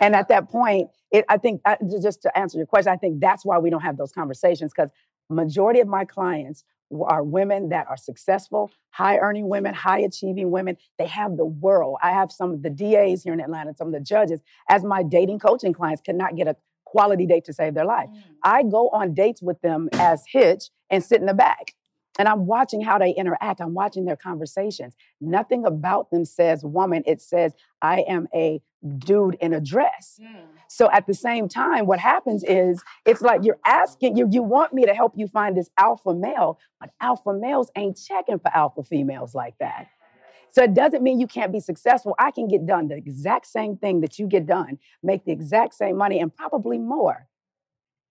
And at that point, it, I think uh, just to answer your question, I think that's why we don't have those conversations because majority of my clients are women that are successful, high earning women, high achieving women. They have the world. I have some of the DAs here in Atlanta, some of the judges as my dating coaching clients cannot get a quality date to save their life. I go on dates with them as Hitch and sit in the back. And I'm watching how they interact. I'm watching their conversations. Nothing about them says woman. It says, I am a dude in a dress. Mm. So at the same time, what happens is it's like you're asking, you, you want me to help you find this alpha male, but alpha males ain't checking for alpha females like that. So it doesn't mean you can't be successful. I can get done the exact same thing that you get done, make the exact same money and probably more,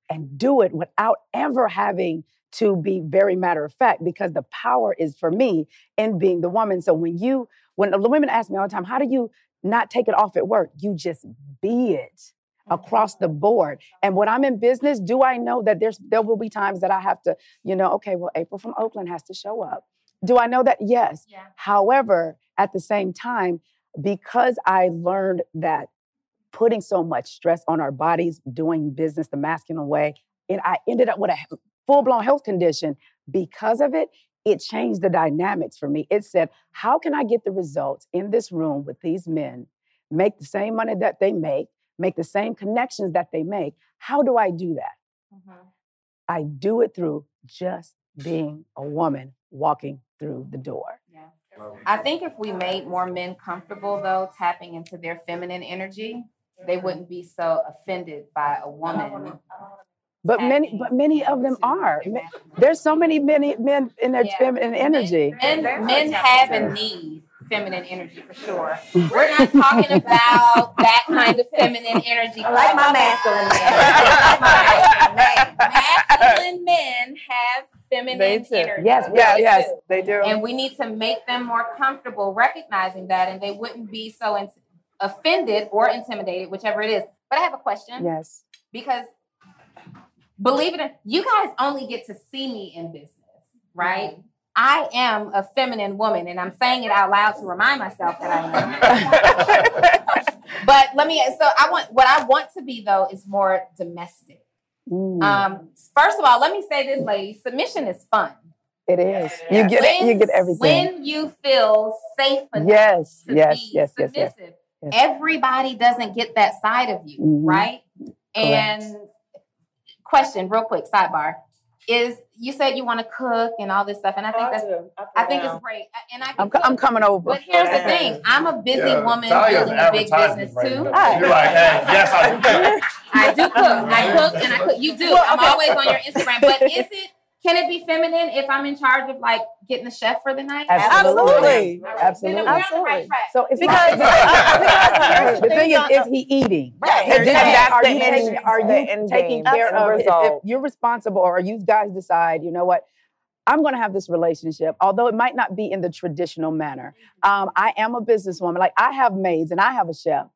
and do it without ever having to be very matter of fact because the power is for me in being the woman. So when you, when the women ask me all the time, how do you not take it off at work? You just be it mm-hmm. across the board. And when I'm in business, do I know that there's there will be times that I have to, you know, okay, well, April from Oakland has to show up. Do I know that? Yes. Yeah. However, at the same time, because I learned that putting so much stress on our bodies, doing business the masculine way, and I ended up with a full blown health condition. Because of it, it changed the dynamics for me. It said, how can I get the results in this room with these men, make the same money that they make, make the same connections that they make? How do I do that? Mhm. I do it through just being a woman walking through the door. I think if we made more men comfortable, though, tapping into their feminine energy, they wouldn't be so offended by a woman. But many, but many of them are. There's so many many men in their Yeah. feminine energy. Men, men have and need feminine energy for sure. We're not talking about that kind of feminine energy. I like my masculine men. Masculine men have feminine They do. energy. Yes, Yes, yes. do. They do. And we need to make them more comfortable recognizing that, and they wouldn't be so in- offended or intimidated, whichever it is. But I have a question Yes. because believe it or you guys only get to see me in business, right? I am a feminine woman, and I'm saying it out loud to remind myself that I am. but let me. So I want what I want to be though is more domestic. Mm, Um, first of all, let me say this, ladies: submission is fun. it is. You get it. You get everything. When you feel safe enough Yes, to yes, be yes, yes, yes. yes. Everybody doesn't get that side of you, Mhm. right? And question, real quick, sidebar, is you said you want to cook and all this stuff, and I think that's oh, I think it's great, and I I'm, co- I'm coming over. But here's the thing: I'm a busy Yeah, woman Talia's building a big business right too. now. You're like, hey, yes, I do. I do cook. I cook and I cook. You do. I'm always on your Instagram. But is it? Can it be feminine if I'm in charge of like getting the chef for the night? Absolutely. All right. Absolutely. Then we're on the right track. So it's Because- not, because the thing is, is he eating? Right. Is that's are the you end- taking, are you end taking game. care That's of if, if you're responsible or you guys decide, you know what, I'm going to have this relationship, although it might not be in the traditional manner. Um, I am a businesswoman. Like I have maids and I have a chef,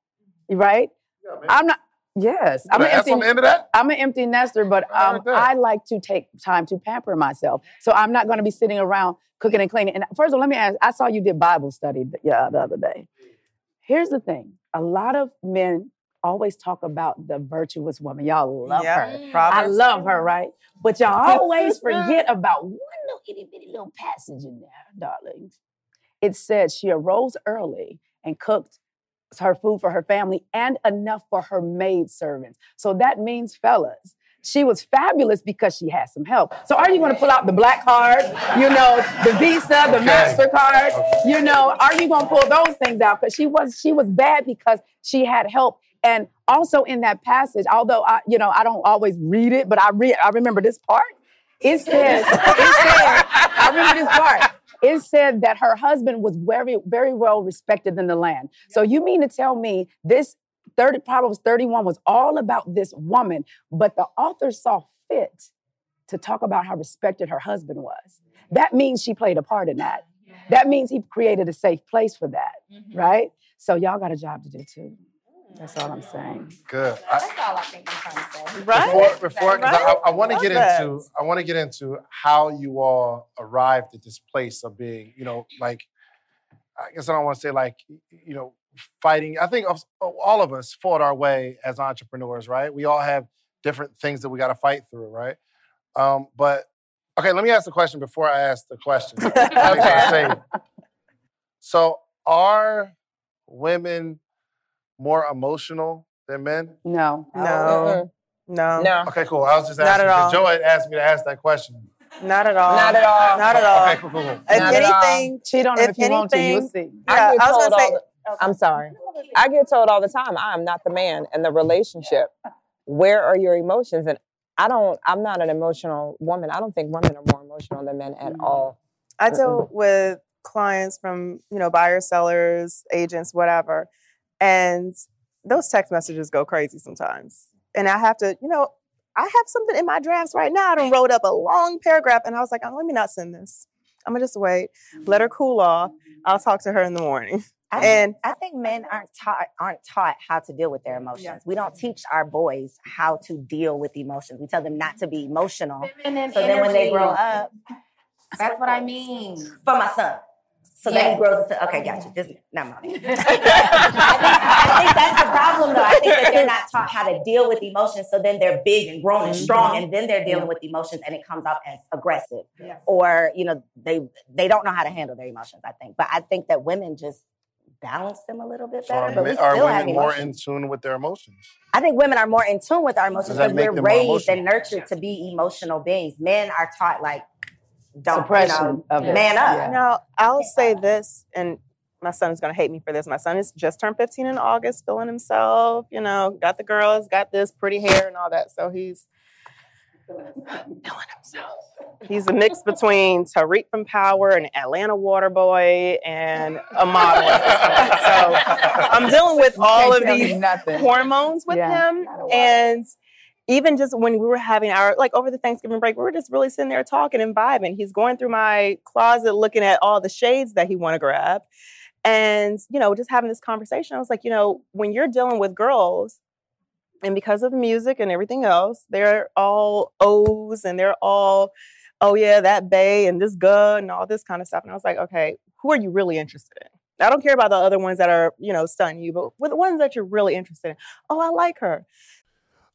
right? Yeah, I'm not. Yes, I'm an empty. that? I'm an empty nester, but I um, heard. I like to take time to pamper myself. So I'm not going to be sitting around cooking and cleaning. And first of all, let me ask. I saw you did Bible study th- yeah, the other day. Here's the thing: a lot of men always talk about the virtuous woman. Y'all love Yeah. her. I love her, right? But y'all always forget about one little itty bitty little passage in there, darlings. It said she arose early and cooked her food for her family and enough for her maid servants. So that means, fellas, she was fabulous because she had some help. So are you going to pull out the black card, you know, the Visa, the Okay. Mastercard, you know, are you going to pull those things out? Because she was she was bad because she had help. And also in that passage, although I, you know, I don't always read it, but I read, I remember this part. It says, it said, I remember this part. It said that her husband was very, very well respected in the land. So you mean to tell me this 30 Proverbs 31 was all about this woman, but the author saw fit to talk about how respected her husband was. That means she played a part in that. That means he created a safe place for that, mm-hmm. right? So y'all got a job to do too. That's all I'm saying. Good. I, That's all I think I'm trying to say. Right? before, before 'cause Right? I, I want to Love get that. into I want to get into how you all arrived at this place of being, you know, like I guess I don't want to say like you know fighting. I think all of us fought our way as entrepreneurs, right? We all have different things that we got to fight through, right? Um, but okay, let me ask the question before I ask the question. Make sure I say it. So are women more emotional than men? No. No. No. No, Okay, cool. I was just Not asking. at 'cause all. Joe had asked me to ask that question. Not at all. not at all. Not at all. Okay, cool, cool, cool. If Not anything, Cheat on him If if, you want to. You'll anything- see. I yeah, get I was told gonna say. the, I'm sorry. I get told all the time, I'm not the man in the relationship. Where are your emotions? And I don't, I'm not an emotional woman. I don't think women are more emotional than men at all. I deal with clients from, you know, buyers, sellers, agents, whatever. And those text messages go crazy sometimes. And I have to, you know, I have something in my drafts right now. I done wrote up a long paragraph and I was like, oh, let me not send this. I'm gonna just wait, let her cool off. I'll talk to her in the morning. I, And I think men aren't taught aren't taught how to deal with their emotions. We don't teach our boys how to deal with emotions. We tell them not to be emotional. Feminine So then when they grow up, That's what I mean. for my son. So then he grows into okay, gotcha. Just never mind. I, think, I think that's the problem though. I think that they're not taught how to deal with emotions. So then they're big and grown and strong, mm-hmm. and then they're dealing with emotions and it comes off as aggressive. Or, you know, they they don't know how to handle their emotions, I think. But I think that women just balance them a little bit So better. are, but we are still have women more in tune with their emotions? I think women are more in tune with our emotions because we're raised and nurtured to be emotional beings. Men are taught like don't Suppression you know, of it. man up. Yeah. Now, I'll say this, and my son is going to hate me for this. My son is just turned 15 in August, feeling himself, you know, got the girls, got this pretty hair and all that. So he's feeling himself. He's a mix between Tariq from Power, an Atlanta water boy, and a model. at this point. So I'm dealing with all of these hormones with Yeah. him. And even just when we were having our like over the Thanksgiving break, we were just really sitting there talking and vibing. He's going through my closet looking at all the shades that he want to grab. And, you know, just having this conversation, I was like, you know, when you're dealing with girls, and because of the music and everything else, they're all O's and they're all, oh yeah, that bay and this gun and all this kind of stuff. And I was like, okay, who are you really interested in? I don't care about the other ones that are, you know, stunning you, but with the ones that you're really interested in. Oh, I like her.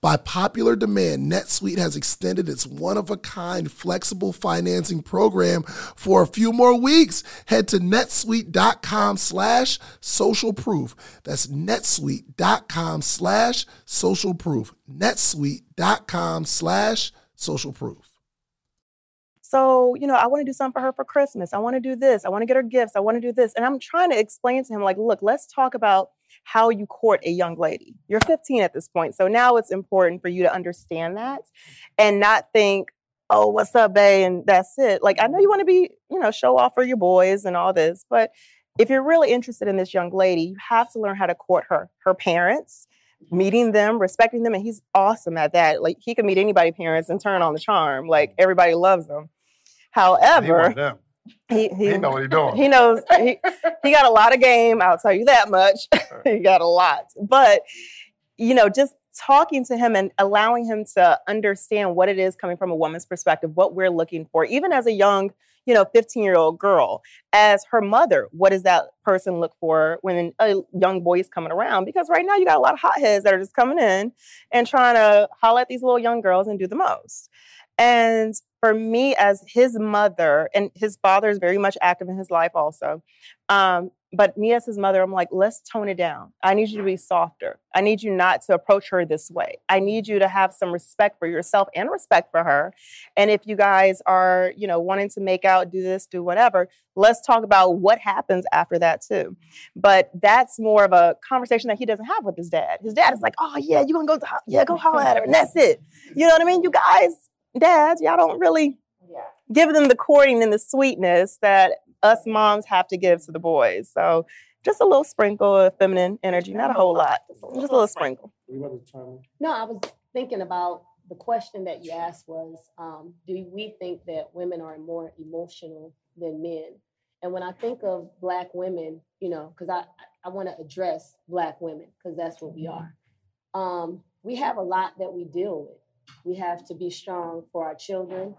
By popular demand, NetSuite has extended its one of a kind flexible financing program for a few more weeks. Head to netsuite.com slash social proof. That's netsuite.com slash social proof. netsuite.com slash social proof. So, you know, I want to do something for her for Christmas. I want to do this. I want to get her gifts. I want to do this. And I'm trying to explain to him, like, look, let's talk about how you court a young lady. You're 15 at this point. So now it's important for you to understand that and not think, oh, what's up, bae? And that's it. Like, I know you want to be, you know, show off for your boys and all this, but if you're really interested in this young lady, you have to learn how to court her, her parents, meeting them, respecting them. And he's awesome at that. Like, he can meet anybody parents and turn on the charm. Like, everybody loves him. He one of However. He, he, He know what he doing. he knows he, he got a lot of game i'll tell you that much. He got a lot. But you know just talking to him and allowing him to understand what it is coming from a woman's perspective what we're looking for even as a young you know 15 year old girl as her mother what does that person look for when a young boy is coming around? Because right now you got a lot of hotheads that are just coming in and trying to holler at these little young girls and do the most. And for me as his mother and his father is very much active in his life also um, but me as his mother i'm like let's tone it down. I need you to be softer. I need you not to approach her this way. I need you to have some respect for yourself and respect for her. And if you guys are you know wanting to make out do this do whatever let's talk about what happens after that too. But that's more of a conversation that he doesn't have with his dad. His dad is like oh yeah you gonna go yeah go holler at her and that's it. You know what i mean? You guys dads, y'all don't really give them the courting and the sweetness that us moms have to give to the boys. So just a little sprinkle of feminine energy, not a whole lot, just a little sprinkle. No, I was thinking about the question that you asked was, um, do we think that women are more emotional than men? And when I think of black women, you know, because I I want to address black women because that's what we are. Um, we have a lot that we deal with. We have to be strong for our children.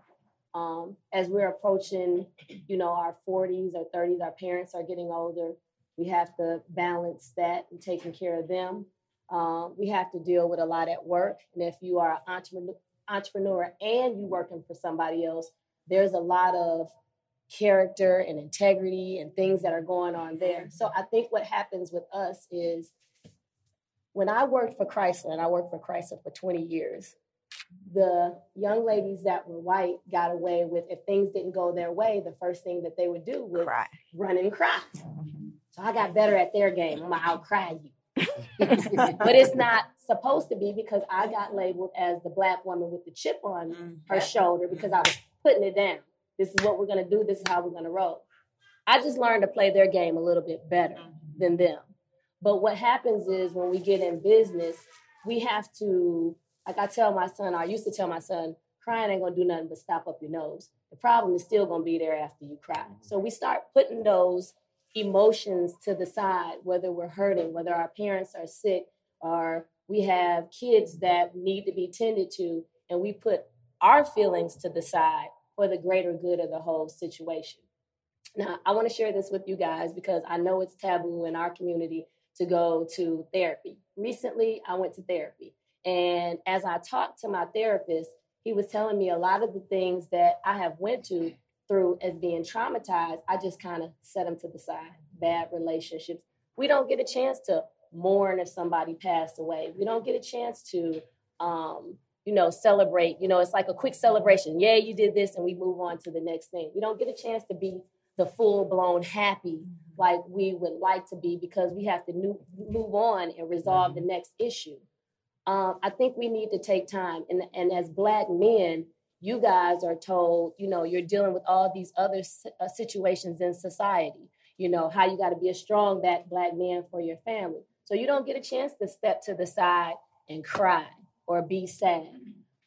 Um, as we're approaching, you know, our 40s or 30s, our parents are getting older. We have to balance that and taking care of them. Um, we have to deal with a lot at work. And if you are an entrepreneur, entrepreneur and you're working for somebody else, there's a lot of character and integrity and things that are going on there. So I think what happens with us is when I worked for Chrysler, and I worked for Chrysler for 20 years, the young ladies that were white got away with if things didn't go their way, the first thing that they would do was Cry. run and cry. So I got better at their game. I'm gonna outcry you. but it's not supposed to be because I got labeled as the black woman with the chip on mm, her shoulder because I was putting it down. This is what we're gonna do. This is how we're gonna roll. I just learned to play their game a little bit better than them. But what happens is when we get in business, we have to, like I tell my son, I used to tell my son, crying ain't gonna do nothing but stop up your nose. The problem is still gonna be there after you cry. Mm-hmm. So we start putting those emotions to the side, whether we're hurting, whether our parents are sick, or we have kids that need to be tended to, and we put our feelings to the side for the greater good of the whole situation. Now, I want to share this with you guys because I know it's taboo in our community to go to therapy. Recently, I went to therapy. And as I talked to my therapist, he was telling me a lot of the things that I have went to through as being traumatized, I just kind of set them to the side. Bad relationships. We don't get a chance to mourn if somebody passed away. We don't get a chance to um, you know, celebrate. You know, it's like a quick celebration. Yeah, you did this, and we move on to the next thing. We don't get a chance to be the full blown happy like we would like to be because we have to new, move on and resolve the next issue. Um, I think we need to take time. And, and as Black men, you guys are told, you know, you're dealing with all these other uh, situations in society. You know, how you got to be a strong Black, black man for your family. So you don't get a chance to step to the side and cry or be sad.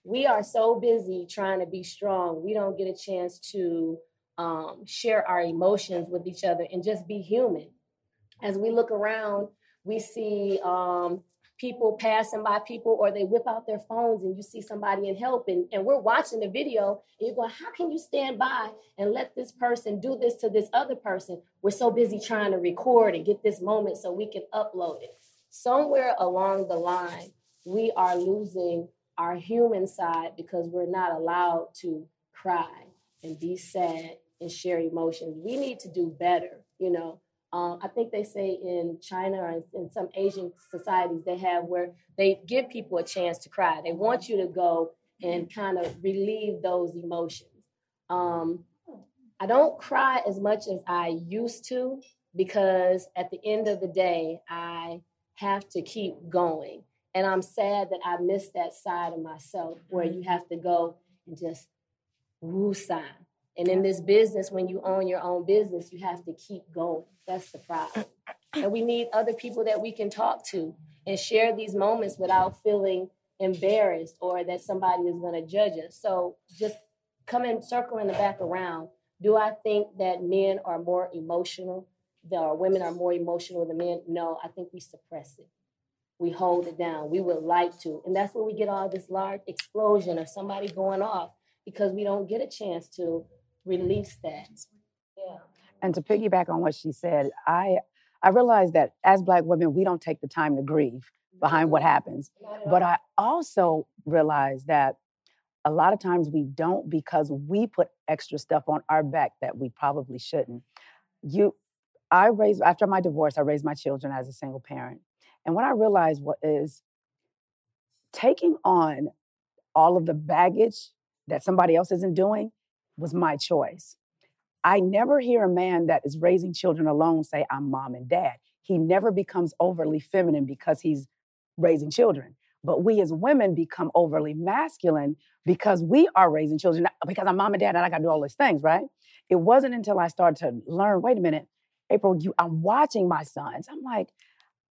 We are so busy trying to be strong, we don't get a chance to um, share our emotions with each other and just be human. As we look around, we see um, people passing by people or they whip out their phones and you see somebody in help and, and we're watching the video and you're going, how can you stand by and let this person do this to this other person? We're so busy trying to record and get this moment so we can upload it. Somewhere along the line, we are losing our human side because we're not allowed to cry and be sad and share emotions. We need to do better, you know. Um, I think they say in China or in, in some Asian societies, they have where they give people a chance to cry. They want you to go and kind of relieve those emotions. Um, I don't cry as much as I used to because at the end of the day, I have to keep going. And I'm sad that I missed that side of myself where you have to go and just woo sign. And in this business, when you own your own business, you have to keep going. That's the problem. And we need other people that we can talk to and share these moments without feeling embarrassed or that somebody is going to judge us. So just coming circling the back around, do I think that men are more emotional? Or women are more emotional than men? No, I think we suppress it. We hold it down. We would like to. And that's where we get all this large explosion of somebody going off because we don't get a chance to release that. Yeah. And to piggyback on what she said, I I realize that as black women, we don't take the time to grieve behind what happens. But I also realize that a lot of times we don't because we put extra stuff on our back that we probably shouldn't. You I raised after my divorce, I raised my children as a single parent. And what I realized what is taking on all of the baggage that somebody else isn't doing was my choice. I never hear a man that is raising children alone say, I'm mom and dad. He never becomes overly feminine because he's raising children. But we as women become overly masculine because we are raising children, because I'm mom and dad and I gotta do all these things, right? It wasn't until I started to learn, wait a minute, April, you I'm watching my sons. I'm like,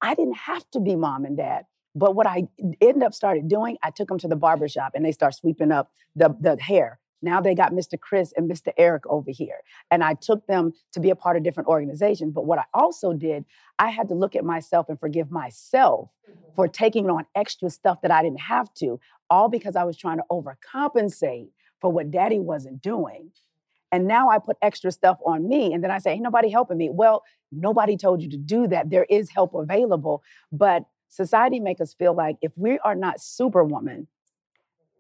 I didn't have to be mom and dad. But what I end up started doing, I took them to the barbershop and they start sweeping up the, the hair. Now they got Mr. Chris and Mr. Eric over here. And I took them to be a part of different organizations. But what I also did, I had to look at myself and forgive myself mm-hmm. for taking on extra stuff that I didn't have to, all because I was trying to overcompensate for what daddy wasn't doing. And now I put extra stuff on me, and then I say, Ain't nobody helping me. Well, nobody told you to do that. There is help available. But society make us feel like if we are not superwoman,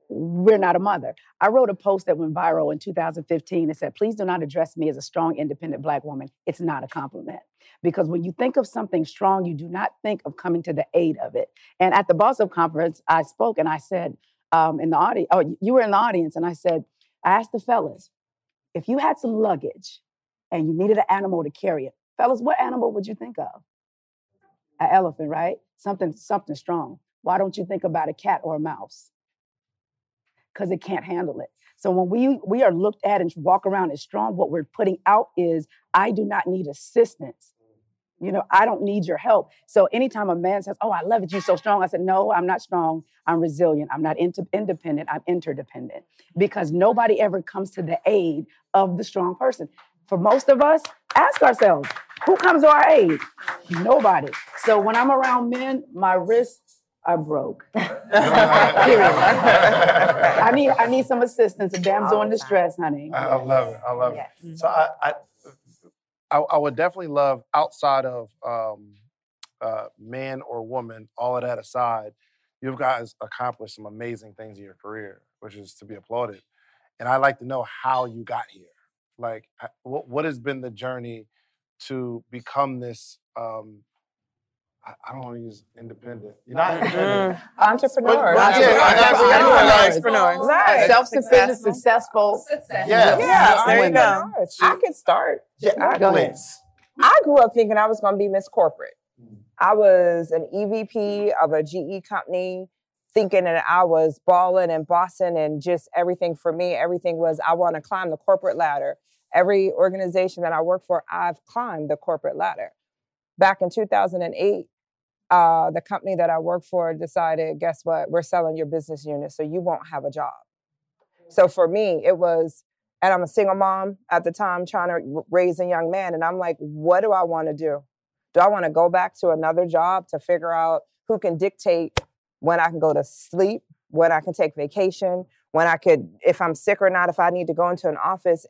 we're not a mother. I wrote a post that went viral in 2015 and said, please do not address me as a strong, independent black woman. It's not a compliment. Because when you think of something strong, you do not think of coming to the aid of it. And at the Boss Up conference, I spoke and I said, um, in the audience, oh, you were in the audience, and I said, I asked the fellas, if you had some luggage and you needed an animal to carry it, fellas, what animal would you think of? An elephant, right? Something, something strong. Why don't you think about a cat or a mouse? Because it can't handle it. So when we we are looked at and walk around as strong, what we're putting out is I do not need assistance. You know, I don't need your help. So anytime a man says, "Oh, I love it, you're so strong," I said, "No, I'm not strong. I'm resilient. I'm not independent. I'm interdependent." Because nobody ever comes to the aid of the strong person. For most of us, ask ourselves, who comes to our aid? Nobody. So when I'm around men, my wrists are broke. I need I need some assistance. A damsel in distress, honey. I, I love it. I love Yes. it. So I, I, I, I would definitely love outside of um, uh, man or woman, all of that aside, you've guys accomplished some amazing things in your career, which is to be applauded. And I'd like to know how you got here. Like, what what has been the journey to become this? Um, I, I don't want to use independent. You're not independent. Mm-hmm. Entrepreneur. But- yeah, I got- I know, like- Entrepreneur. Right. Self-sufficient, successful. Success. Yeah. Yeah, there you women. go. I could start. Yeah, Go ahead. I grew up thinking I was going to be Miss Corporate. Mm. I was an EVP of a GE company, thinking that I was balling and bossing and just everything for me. Everything was I want to climb the corporate ladder. Every organization that I work for, I've climbed the corporate ladder. Back in 2008, uh, the company that I work for decided, guess what? We're selling your business unit, so you won't have a job. So for me, it was, and I'm a single mom at the time trying to raise a young man. And I'm like, what do I want to do? Do I want to go back to another job to figure out who can dictate when I can go to sleep, when I can take vacation, when I could, if I'm sick or not, if I need to go into an office,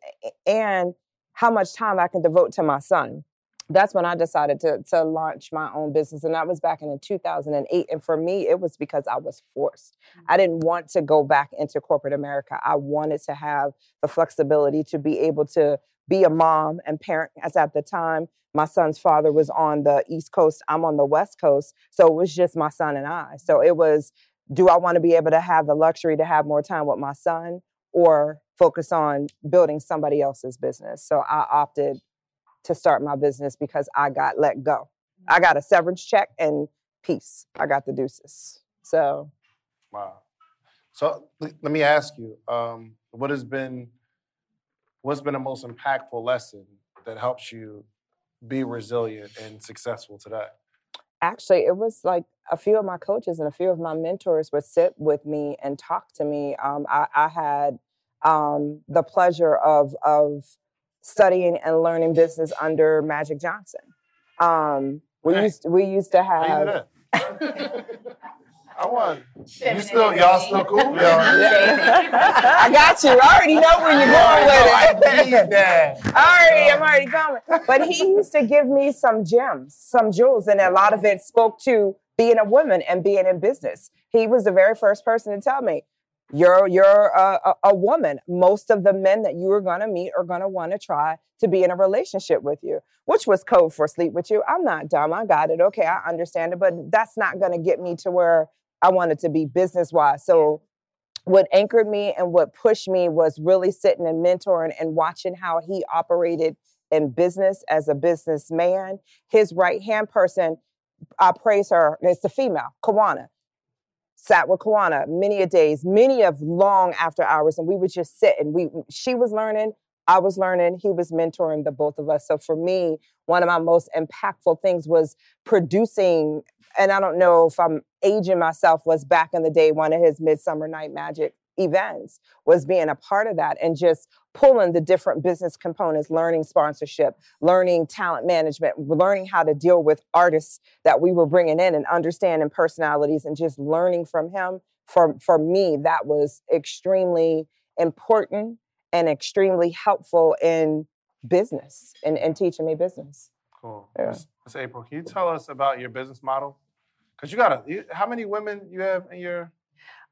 and how much time I can devote to my son? That's when I decided to, to launch my own business. And that was back in 2008. And for me, it was because I was forced. I mm-hmm. didn't want to go back into corporate America. I wanted to have the flexibility to be able to be a mom and parent. As at the time, my son's father was on the East Coast, I'm on the West Coast. So it was just my son and I. So it was do I want to be able to have the luxury to have more time with my son or focus on building somebody else's business? So I opted to start my business because I got let go. I got a severance check and peace. I got the deuces. So Wow. So let me ask you, um, what has been what's been the most impactful lesson that helps you be resilient and successful today? actually it was like a few of my coaches and a few of my mentors would sit with me and talk to me um, I, I had um, the pleasure of of studying and learning business under magic johnson um, we Okay. used we used to have? I won. You still y'all still cool? Y'all, I got you. I already know where you're going with it. I need that. already, I'm already going. But he used to give me some gems, some jewels, and a lot of it spoke to being a woman and being in business. He was the very first person to tell me, "You're you're a, a, woman. Most of the men that you are going to meet are going to want to try to be in a relationship with you." Which was code for sleep with you. I'm not dumb. I got it. Okay, I understand it, but that's not going to get me to where I wanted to be business wise. So what anchored me and what pushed me was really sitting and mentoring and watching how he operated in business as a businessman. His right hand person, I praise her, it's a female, Kawana. Sat with Kawana many a days, many of long after hours, and we would just sit and we she was learning, I was learning, he was mentoring the both of us. So for me, one of my most impactful things was producing, and I don't know if I'm aging myself, was back in the day one of his Midsummer Night Magic events was being a part of that and just pulling the different business components, learning sponsorship, learning talent management, learning how to deal with artists that we were bringing in and understanding personalities and just learning from him. For, for me, that was extremely important and extremely helpful in business and, and teaching me business. Cool. Yeah. Miss April, can you tell us about your business model? Because you got a, you, how many women you have in your?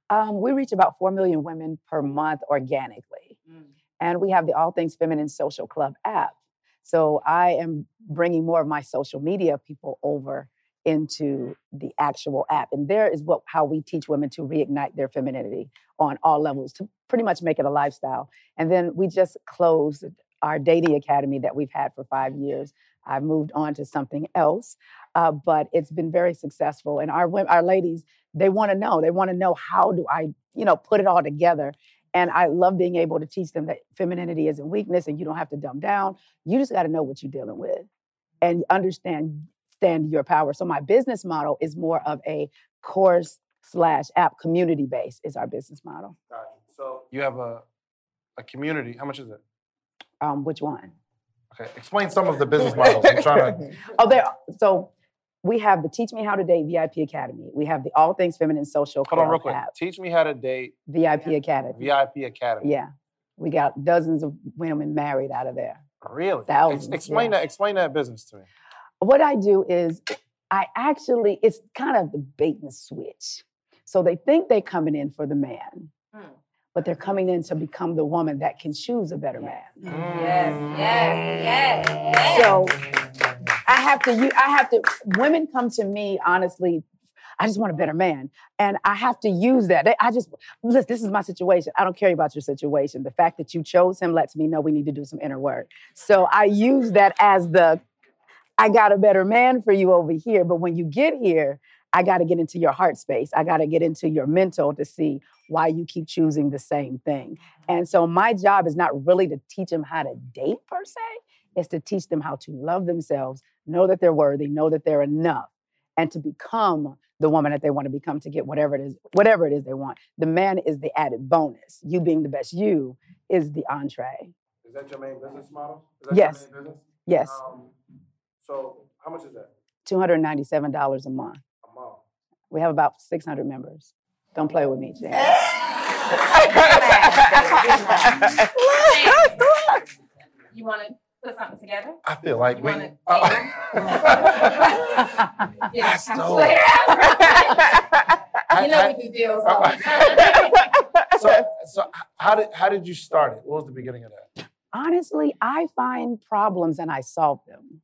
Um, we reach about 4 million women per month organically. And we have the All Things Feminine Social Club app. So I am bringing more of my social media people over into the actual app. And there is what how we teach women to reignite their femininity on all levels to pretty much make it a lifestyle. And then we just closed our dating academy that we've had for five years. I moved on to something else, uh, but it's been very successful. And our wom- our ladies, they want to know. They want to know how do I, you know, put it all together. And I love being able to teach them that femininity isn't weakness, and you don't have to dumb down. You just got to know what you're dealing with, and understand stand your power. So my business model is more of a course slash app community base is our business model. So you have a, a community. How much is it? Um, which one? Okay, explain some of the business models. I'm trying to. Oh, there. So we have the Teach Me How to Date VIP Academy. We have the All Things Feminine Social Hold on, real quick. app, Teach me how to date VIP Academy. VIP Academy. Yeah, we got dozens of women married out of there. Really? Ex- Thousands, explain yeah. that. Explain that business to me. What I do is I actually it's kind of the bait and switch. So they think they're coming in for the man, hmm. But they're coming in to become the woman that can choose a better man. Yes, yes, yes. So I have to, I have to, women come to me honestly, I just want a better man. And I have to use that. I just, listen, this is my situation. I don't care about your situation. The fact that you chose him lets me know we need to do some inner work. So I use that as the, I got a better man for you over here. But when you get here, I got to get into your heart space. I got to get into your mental to see why you keep choosing the same thing. And so my job is not really to teach them how to date per se, it's to teach them how to love themselves, know that they're worthy, know that they're enough, and to become the woman that they want to become to get whatever it is, whatever it is they want. The man is the added bonus. You being the best you is the entree. Is that your main business model? Is that Yes. your main business? Yes. Um, so how much is that? $297 a month. A month. We have about 600 members. Don't play with me, Jan. You want to put something together? I feel like You we. wanna Uh, Yeah, That's dope. calculator. you know I- we do deals all the time. so, so how did how did you start it? What was the beginning of that? Honestly, I find problems and I solve them.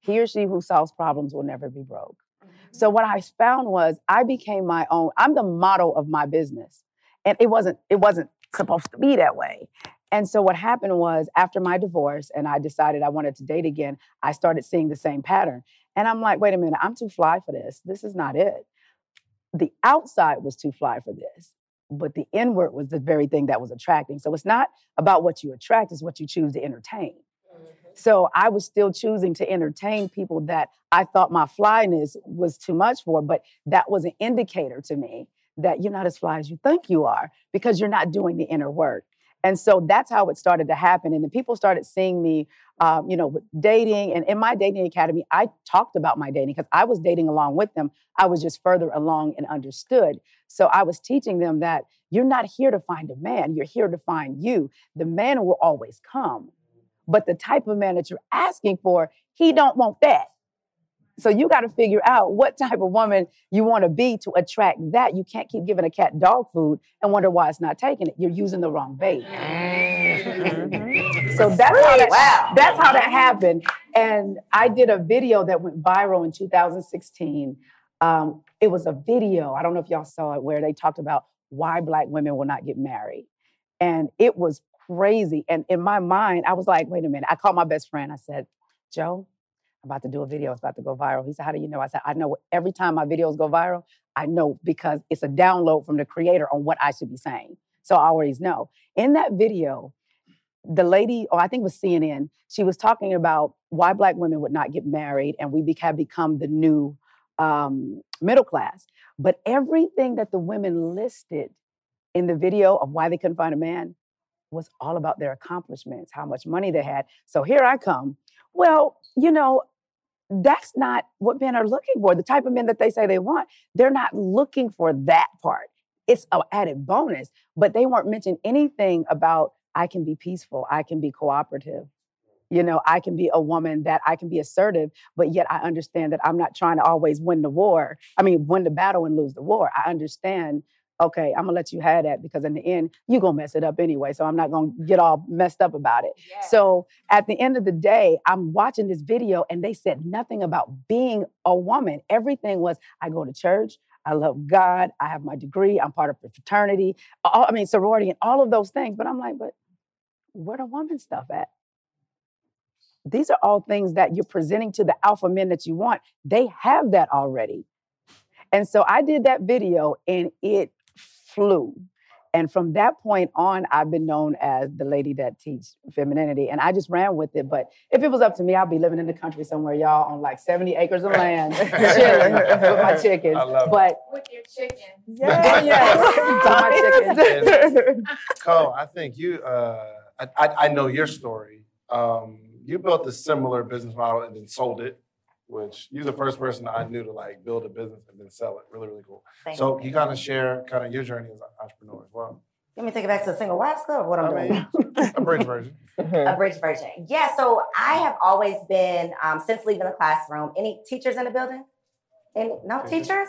He or she who solves problems will never be broke. Mm-hmm. So what I found was I became my own. I'm the model of my business, and it wasn't. It wasn't supposed to be that way. And so what happened was after my divorce, and I decided I wanted to date again. I started seeing the same pattern, and I'm like, wait a minute, I'm too fly for this. This is not it. The outside was too fly for this, but the inward was the very thing that was attracting. So it's not about what you attract; it's what you choose to entertain. So I was still choosing to entertain people that I thought my flyness was too much for, but that was an indicator to me that you're not as fly as you think you are because you're not doing the inner work. And so that's how it started to happen. And then people started seeing me, um, you know, with dating. And in my dating academy, I talked about my dating because I was dating along with them. I was just further along and understood. So I was teaching them that you're not here to find a man, you're here to find you. The man will always come. But the type of man that you're asking for, he don't want that. So you got to figure out what type of woman you want to be to attract that. You can't keep giving a cat dog food and wonder why it's not taking it. You're using the wrong bait. So that's how that, that's how that happened. And I did a video that went viral in 2016. Um, it was a video. I don't know if y'all saw it where they talked about why black women will not get married. And it was crazy. And in my mind, I was like, wait a minute. I called my best friend. I said, Joe, I'm about to do a video. It's about to go viral. He said, How do you know? I said, I know every time my videos go viral, I know because it's a download from the creator on what I should be saying. So I always know. In that video, the lady, or I think it was CNN, she was talking about why black women would not get married and we have become the new um, middle class. But everything that the women listed in the video of why they couldn't find a man was all about their accomplishments, how much money they had. So here I come. Well, you know, that's not what men are looking for. The type of men that they say they want, they're not looking for that part. It's an added bonus, but they weren't mentioning anything about I can be peaceful, I can be cooperative. You know, I can be a woman that I can be assertive, but yet I understand that I'm not trying to always win the war. I mean, win the battle and lose the war. I understand okay, I'm gonna let you have that because in the end, you're gonna mess it up anyway. So I'm not gonna get all messed up about it. Yes. So at the end of the day, I'm watching this video and they said nothing about being a woman. Everything was, I go to church, I love God, I have my degree, I'm part of the fraternity, all, I mean, sorority and all of those things. But I'm like, but where the woman stuff at? These are all things that you're presenting to the alpha men that you want. They have that already. And so I did that video and it flew. And from that point on, I've been known as the lady that teach femininity. And I just ran with it. But if it was up to me, I'd be living in the country somewhere, y'all, on like 70 acres of land, chilling with my chickens. I love it. but With your chicken. yeah, yes, with my chickens. Cole, I think you, uh, I, I, I know your story. Um, you built a similar business model and then sold it, which you're the first person I knew to like build a business and then sell it. Really, really cool. Thank So you kind of share kind of your journey as an entrepreneur as well. Let me take it back to the single wives club. What I'm I doing. a bridge version. a bridge version. Yeah, so I have always been, um, since leaving the classroom, any teachers in the building? Any, no teachers?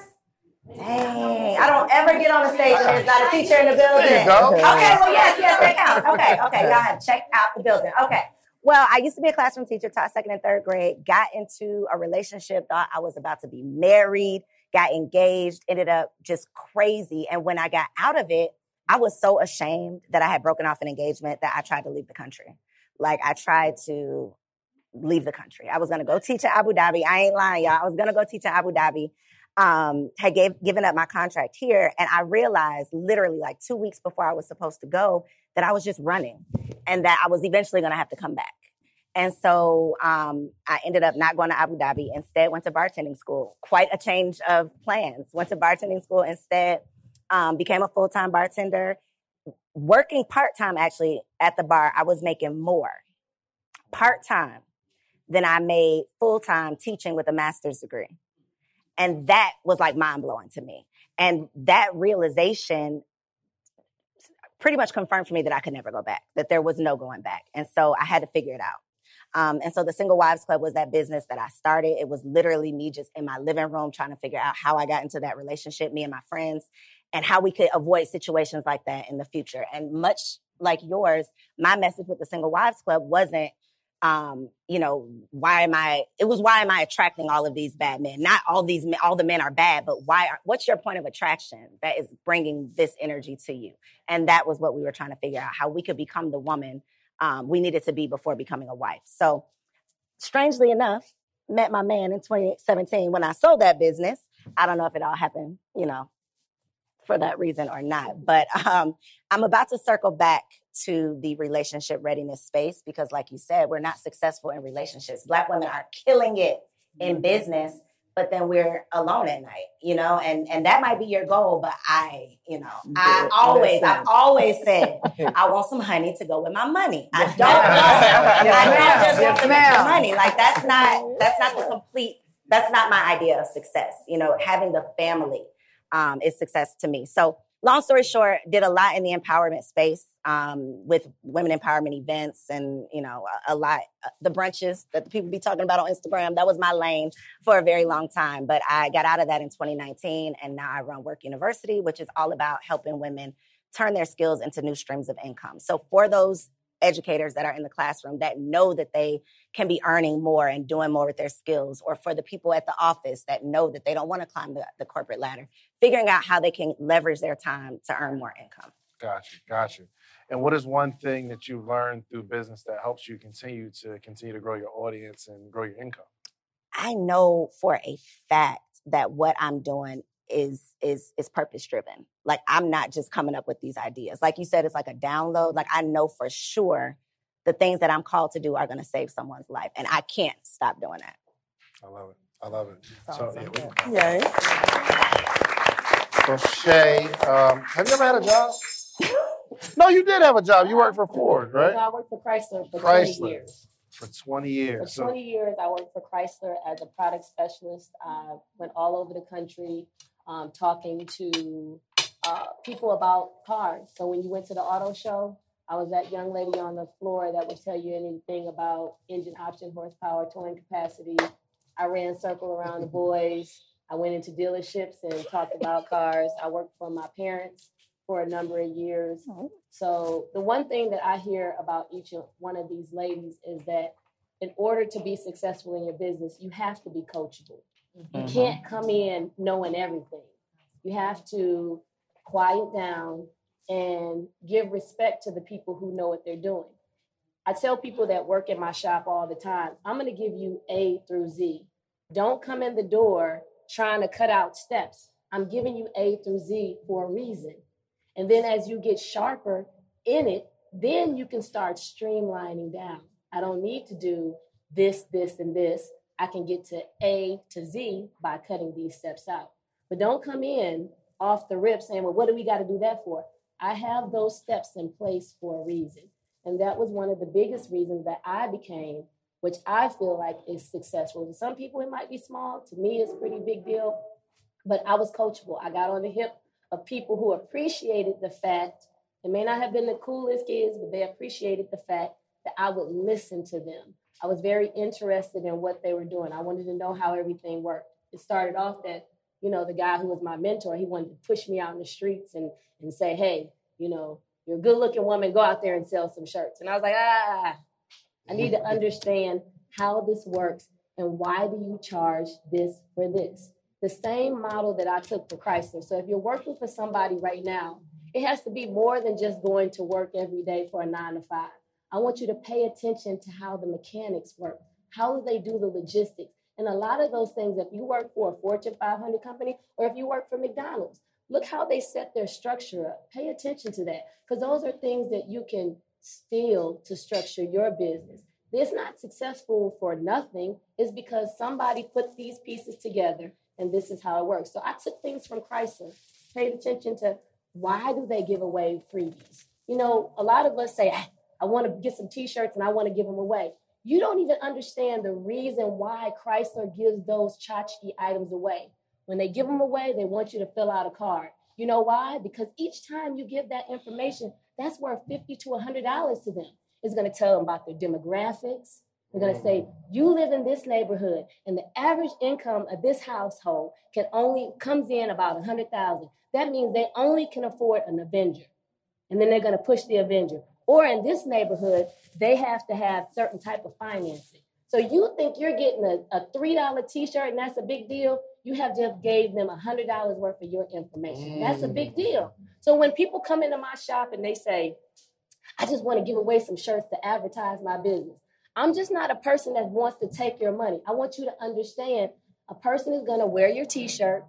Dang, I don't ever get on the stage and there's not a teacher in the building. There you go. Okay, well, yes, yes, that counts. Okay, okay, y'all have checked out the building. Okay. Well, I used to be a classroom teacher, taught second and third grade, got into a relationship, thought I was about to be married, got engaged, ended up just crazy. And when I got out of it, I was so ashamed that I had broken off an engagement that I tried to leave the country. Like I tried to leave the country. I was gonna go teach in Abu Dhabi. I ain't lying, y'all. I was gonna go teach in Abu Dhabi. Um, had gave, given up my contract here, and I realized literally like two weeks before I was supposed to go that I was just running, and that I was eventually gonna have to come back. And so um, I ended up not going to Abu Dhabi. Instead, went to bartending school. Quite a change of plans. Went to bartending school instead. Um, became a full time bartender. Working part time actually at the bar, I was making more part time than I made full time teaching with a master's degree. And that was like mind blowing to me. And that realization pretty much confirmed for me that I could never go back, that there was no going back. And so I had to figure it out. Um, and so the Single Wives Club was that business that I started. It was literally me just in my living room trying to figure out how I got into that relationship, me and my friends, and how we could avoid situations like that in the future. And much like yours, my message with the Single Wives Club wasn't, um, you know, why am I? It was why am I attracting all of these bad men? Not all these men, all the men are bad, but why? Are, what's your point of attraction that is bringing this energy to you? And that was what we were trying to figure out how we could become the woman um, we needed to be before becoming a wife. So, strangely enough, met my man in 2017 when I sold that business. I don't know if it all happened, you know, for that reason or not. But um, I'm about to circle back to the relationship readiness space because, like you said, we're not successful in relationships. Black women are killing it in business, but then we're alone at night, you know, and and that might be your goal, but I, you know, I always, I've always said I want some honey to go with my money. I don't know. I don't just want the money. Like that's not that's not the complete. That's not my idea of success. You know, having the family um, is success to me. So, long story short, did a lot in the empowerment space um, with women empowerment events, and you know, a, a lot uh, the brunches that people be talking about on Instagram. That was my lane for a very long time. But I got out of that in 2019, and now I run Work University, which is all about helping women turn their skills into new streams of income. So for those educators that are in the classroom that know that they can be earning more and doing more with their skills, or for the people at the office that know that they don't want to climb the, the corporate ladder, figuring out how they can leverage their time to earn more income. Gotcha, gotcha. And what is one thing that you've learned through business that helps you continue to continue to grow your audience and grow your income? I know for a fact that what I'm doing is is is purpose driven. Like I'm not just coming up with these ideas. Like you said, it's like a download. Like I know for sure the things that I'm called to do are going to save someone's life, and I can't stop doing that. I love it. I love it. That's So awesome. yeah, we, Yay. So Shay, um, have you ever had a job? no, you did have a job. You worked for Ford, right? No, I worked for Chrysler for Chrysler. 20 years. For 20 For years. So 20 years, I worked for Chrysler as a product specialist. I went all over the country um, talking to uh, people about cars. So when you went to the auto show, I was that young lady on the floor that would tell you anything about engine option, horsepower, towing capacity. I ran circle around the boys. I went into dealerships and talked about cars. I worked for my parents for a number of years. So the one thing that I hear about each one of these ladies is that in order to be successful in your business, you have to be coachable. You Mhm. can't come in knowing everything. You have to quiet down and give respect to the people who know what they're doing. I tell people that work in my shop all the time, I'm going to give you A through Z. Don't come in the door trying to cut out steps. I'm giving you A through Z for a reason. And then as you get sharper in it, then you can start streamlining down. I don't need to do this, this, and this. I can get to A to Z by cutting these steps out. But don't come in off the rip saying, well, what do we got to do that for? I have those steps in place for a reason. And that was one of the biggest reasons that I became, which I feel like is successful. To some people, it might be small. To me, it's pretty big deal. But I was coachable. I got on the hip of people who appreciated the fact, it may not have been the coolest kids, but they appreciated the fact that I would listen to them. I was very interested in what they were doing. I wanted to know how everything worked. It started off that, you know, the guy who was my mentor, he wanted to push me out in the streets and, and say, hey, you know, you're a good looking woman, go out there and sell some shirts. And I was like, ah, I need to understand how this works and why do you charge this for this? The same model that I took for Chrysler. So if you're working for somebody right now, it has to be more than just going to work every day for a nine to five. I want you to pay attention to how the mechanics work. How do they do the logistics? And a lot of those things, if you work for a Fortune 500 company or if you work for McDonald's, look how they set their structure up. Pay attention to that because those are things that you can steal to structure your business. It's not successful for nothing. It's because somebody put these pieces together and this is how it works. So I took things from Chrysler, paid attention to why do they give away freebies? You know, a lot of us say, "Ah, I want to get some t-shirts and I want to give them away. You don't even understand the reason why Chrysler gives those tchotchke items away. When they give them away, they want you to fill out a card. You know why? Because each time you give that information, that's worth 50 to $100 to them. It's going to tell them about their demographics. They're going to say, mm-hmm. you live in this neighborhood and the average income of this household can only comes in about 100,000. That means they only can afford an Avenger. And then they're going to push the Avenger. Or in this neighborhood, they have to have certain type of financing. So you think you're getting a, a $3 t-shirt and that's a big deal? You have just gave them a $100 worth of your information. That's a big mm. deal. So when people come into my shop and they say, I just want to give away some shirts to advertise my business. I'm just not a person that wants to take your money. I want you to understand a person is going to wear your t-shirt.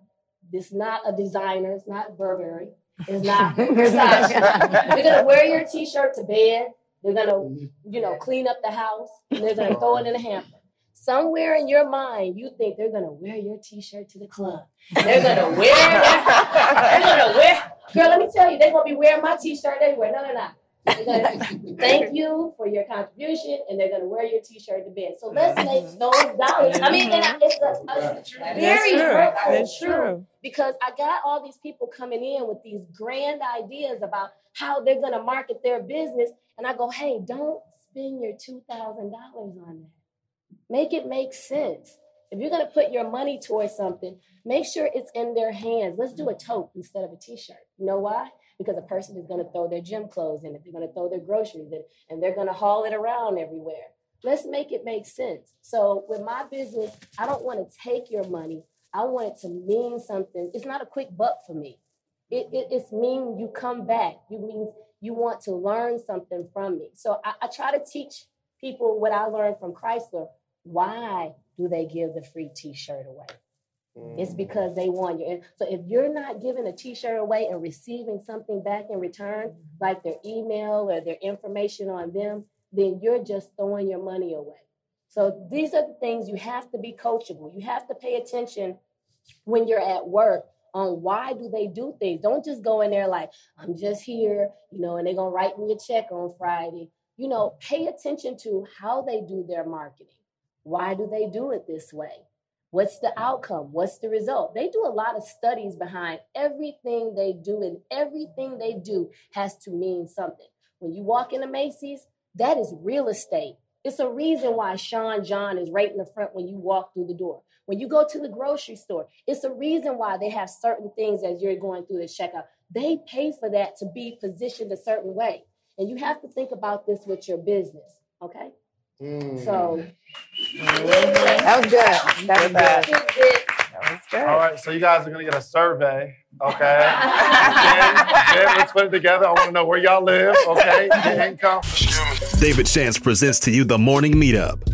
This is not a designer. It's not Burberry. It's not. They're going to wear your t-shirt to bed. They're going to, you know, clean up the house and they're to throw it in a hamper. Somewhere in your mind, you think they're to wear your t-shirt to the club. They're to wear. They're to wear. Girl, let me tell you, they're to be wearing my t-shirt everywhere. No, no, no. They're gonna thank you for your contribution, and they're gonna wear your T-shirt to bed. So let's make those dollars. I mean, and I- it's a, a very true. hurtful That's true. because I got all these people coming in with these grand ideas about how they're gonna market their business, and I go, hey, don't spend your two thousand dollars on that. Make it make sense. If you're gonna put your money towards something, make sure it's in their hands. Let's do a tote instead of a T-shirt. You know why? Because a person is gonna throw their gym clothes in it. They're gonna throw their groceries in it, and they're gonna haul it around everywhere. Let's make it make sense. So with my business, I don't want to take your money. I want it to mean something. It's not a quick buck for me. It, it it's mean you come back. You mean you want to learn something from me. So I, I try to teach people what I learned from Chrysler. Why do they give the free T-shirt away? It's mm. because they want you. And so if you're not giving a T-shirt away and receiving something back in return, like their email or their information on them, then you're just throwing your money away. So these are the things you have to be coachable. You have to pay attention when you're at work on why do they do things. Don't just go in there like, I'm just here, you know, and they're gonna write me a check on Friday. You know, pay attention to how they do their marketing. Why do they do it this way? What's the outcome? What's the result? They do a lot of studies behind everything they do, and everything they do has to mean something. When you walk into Macy's, that is real estate. It's a reason why Sean John is right in the front when you walk through the door. When you go to the grocery store, it's a reason why they have certain things as you're going through the checkout. They pay for that to be positioned a certain way. And you have to think about this with your business, okay? Mm. So That was good. That was good. That was good. All right, so you guys are gonna get a survey, okay? then, then let's put it together. I want to know where y'all live, okay? Your income. David Shands presents to you the morning meetup.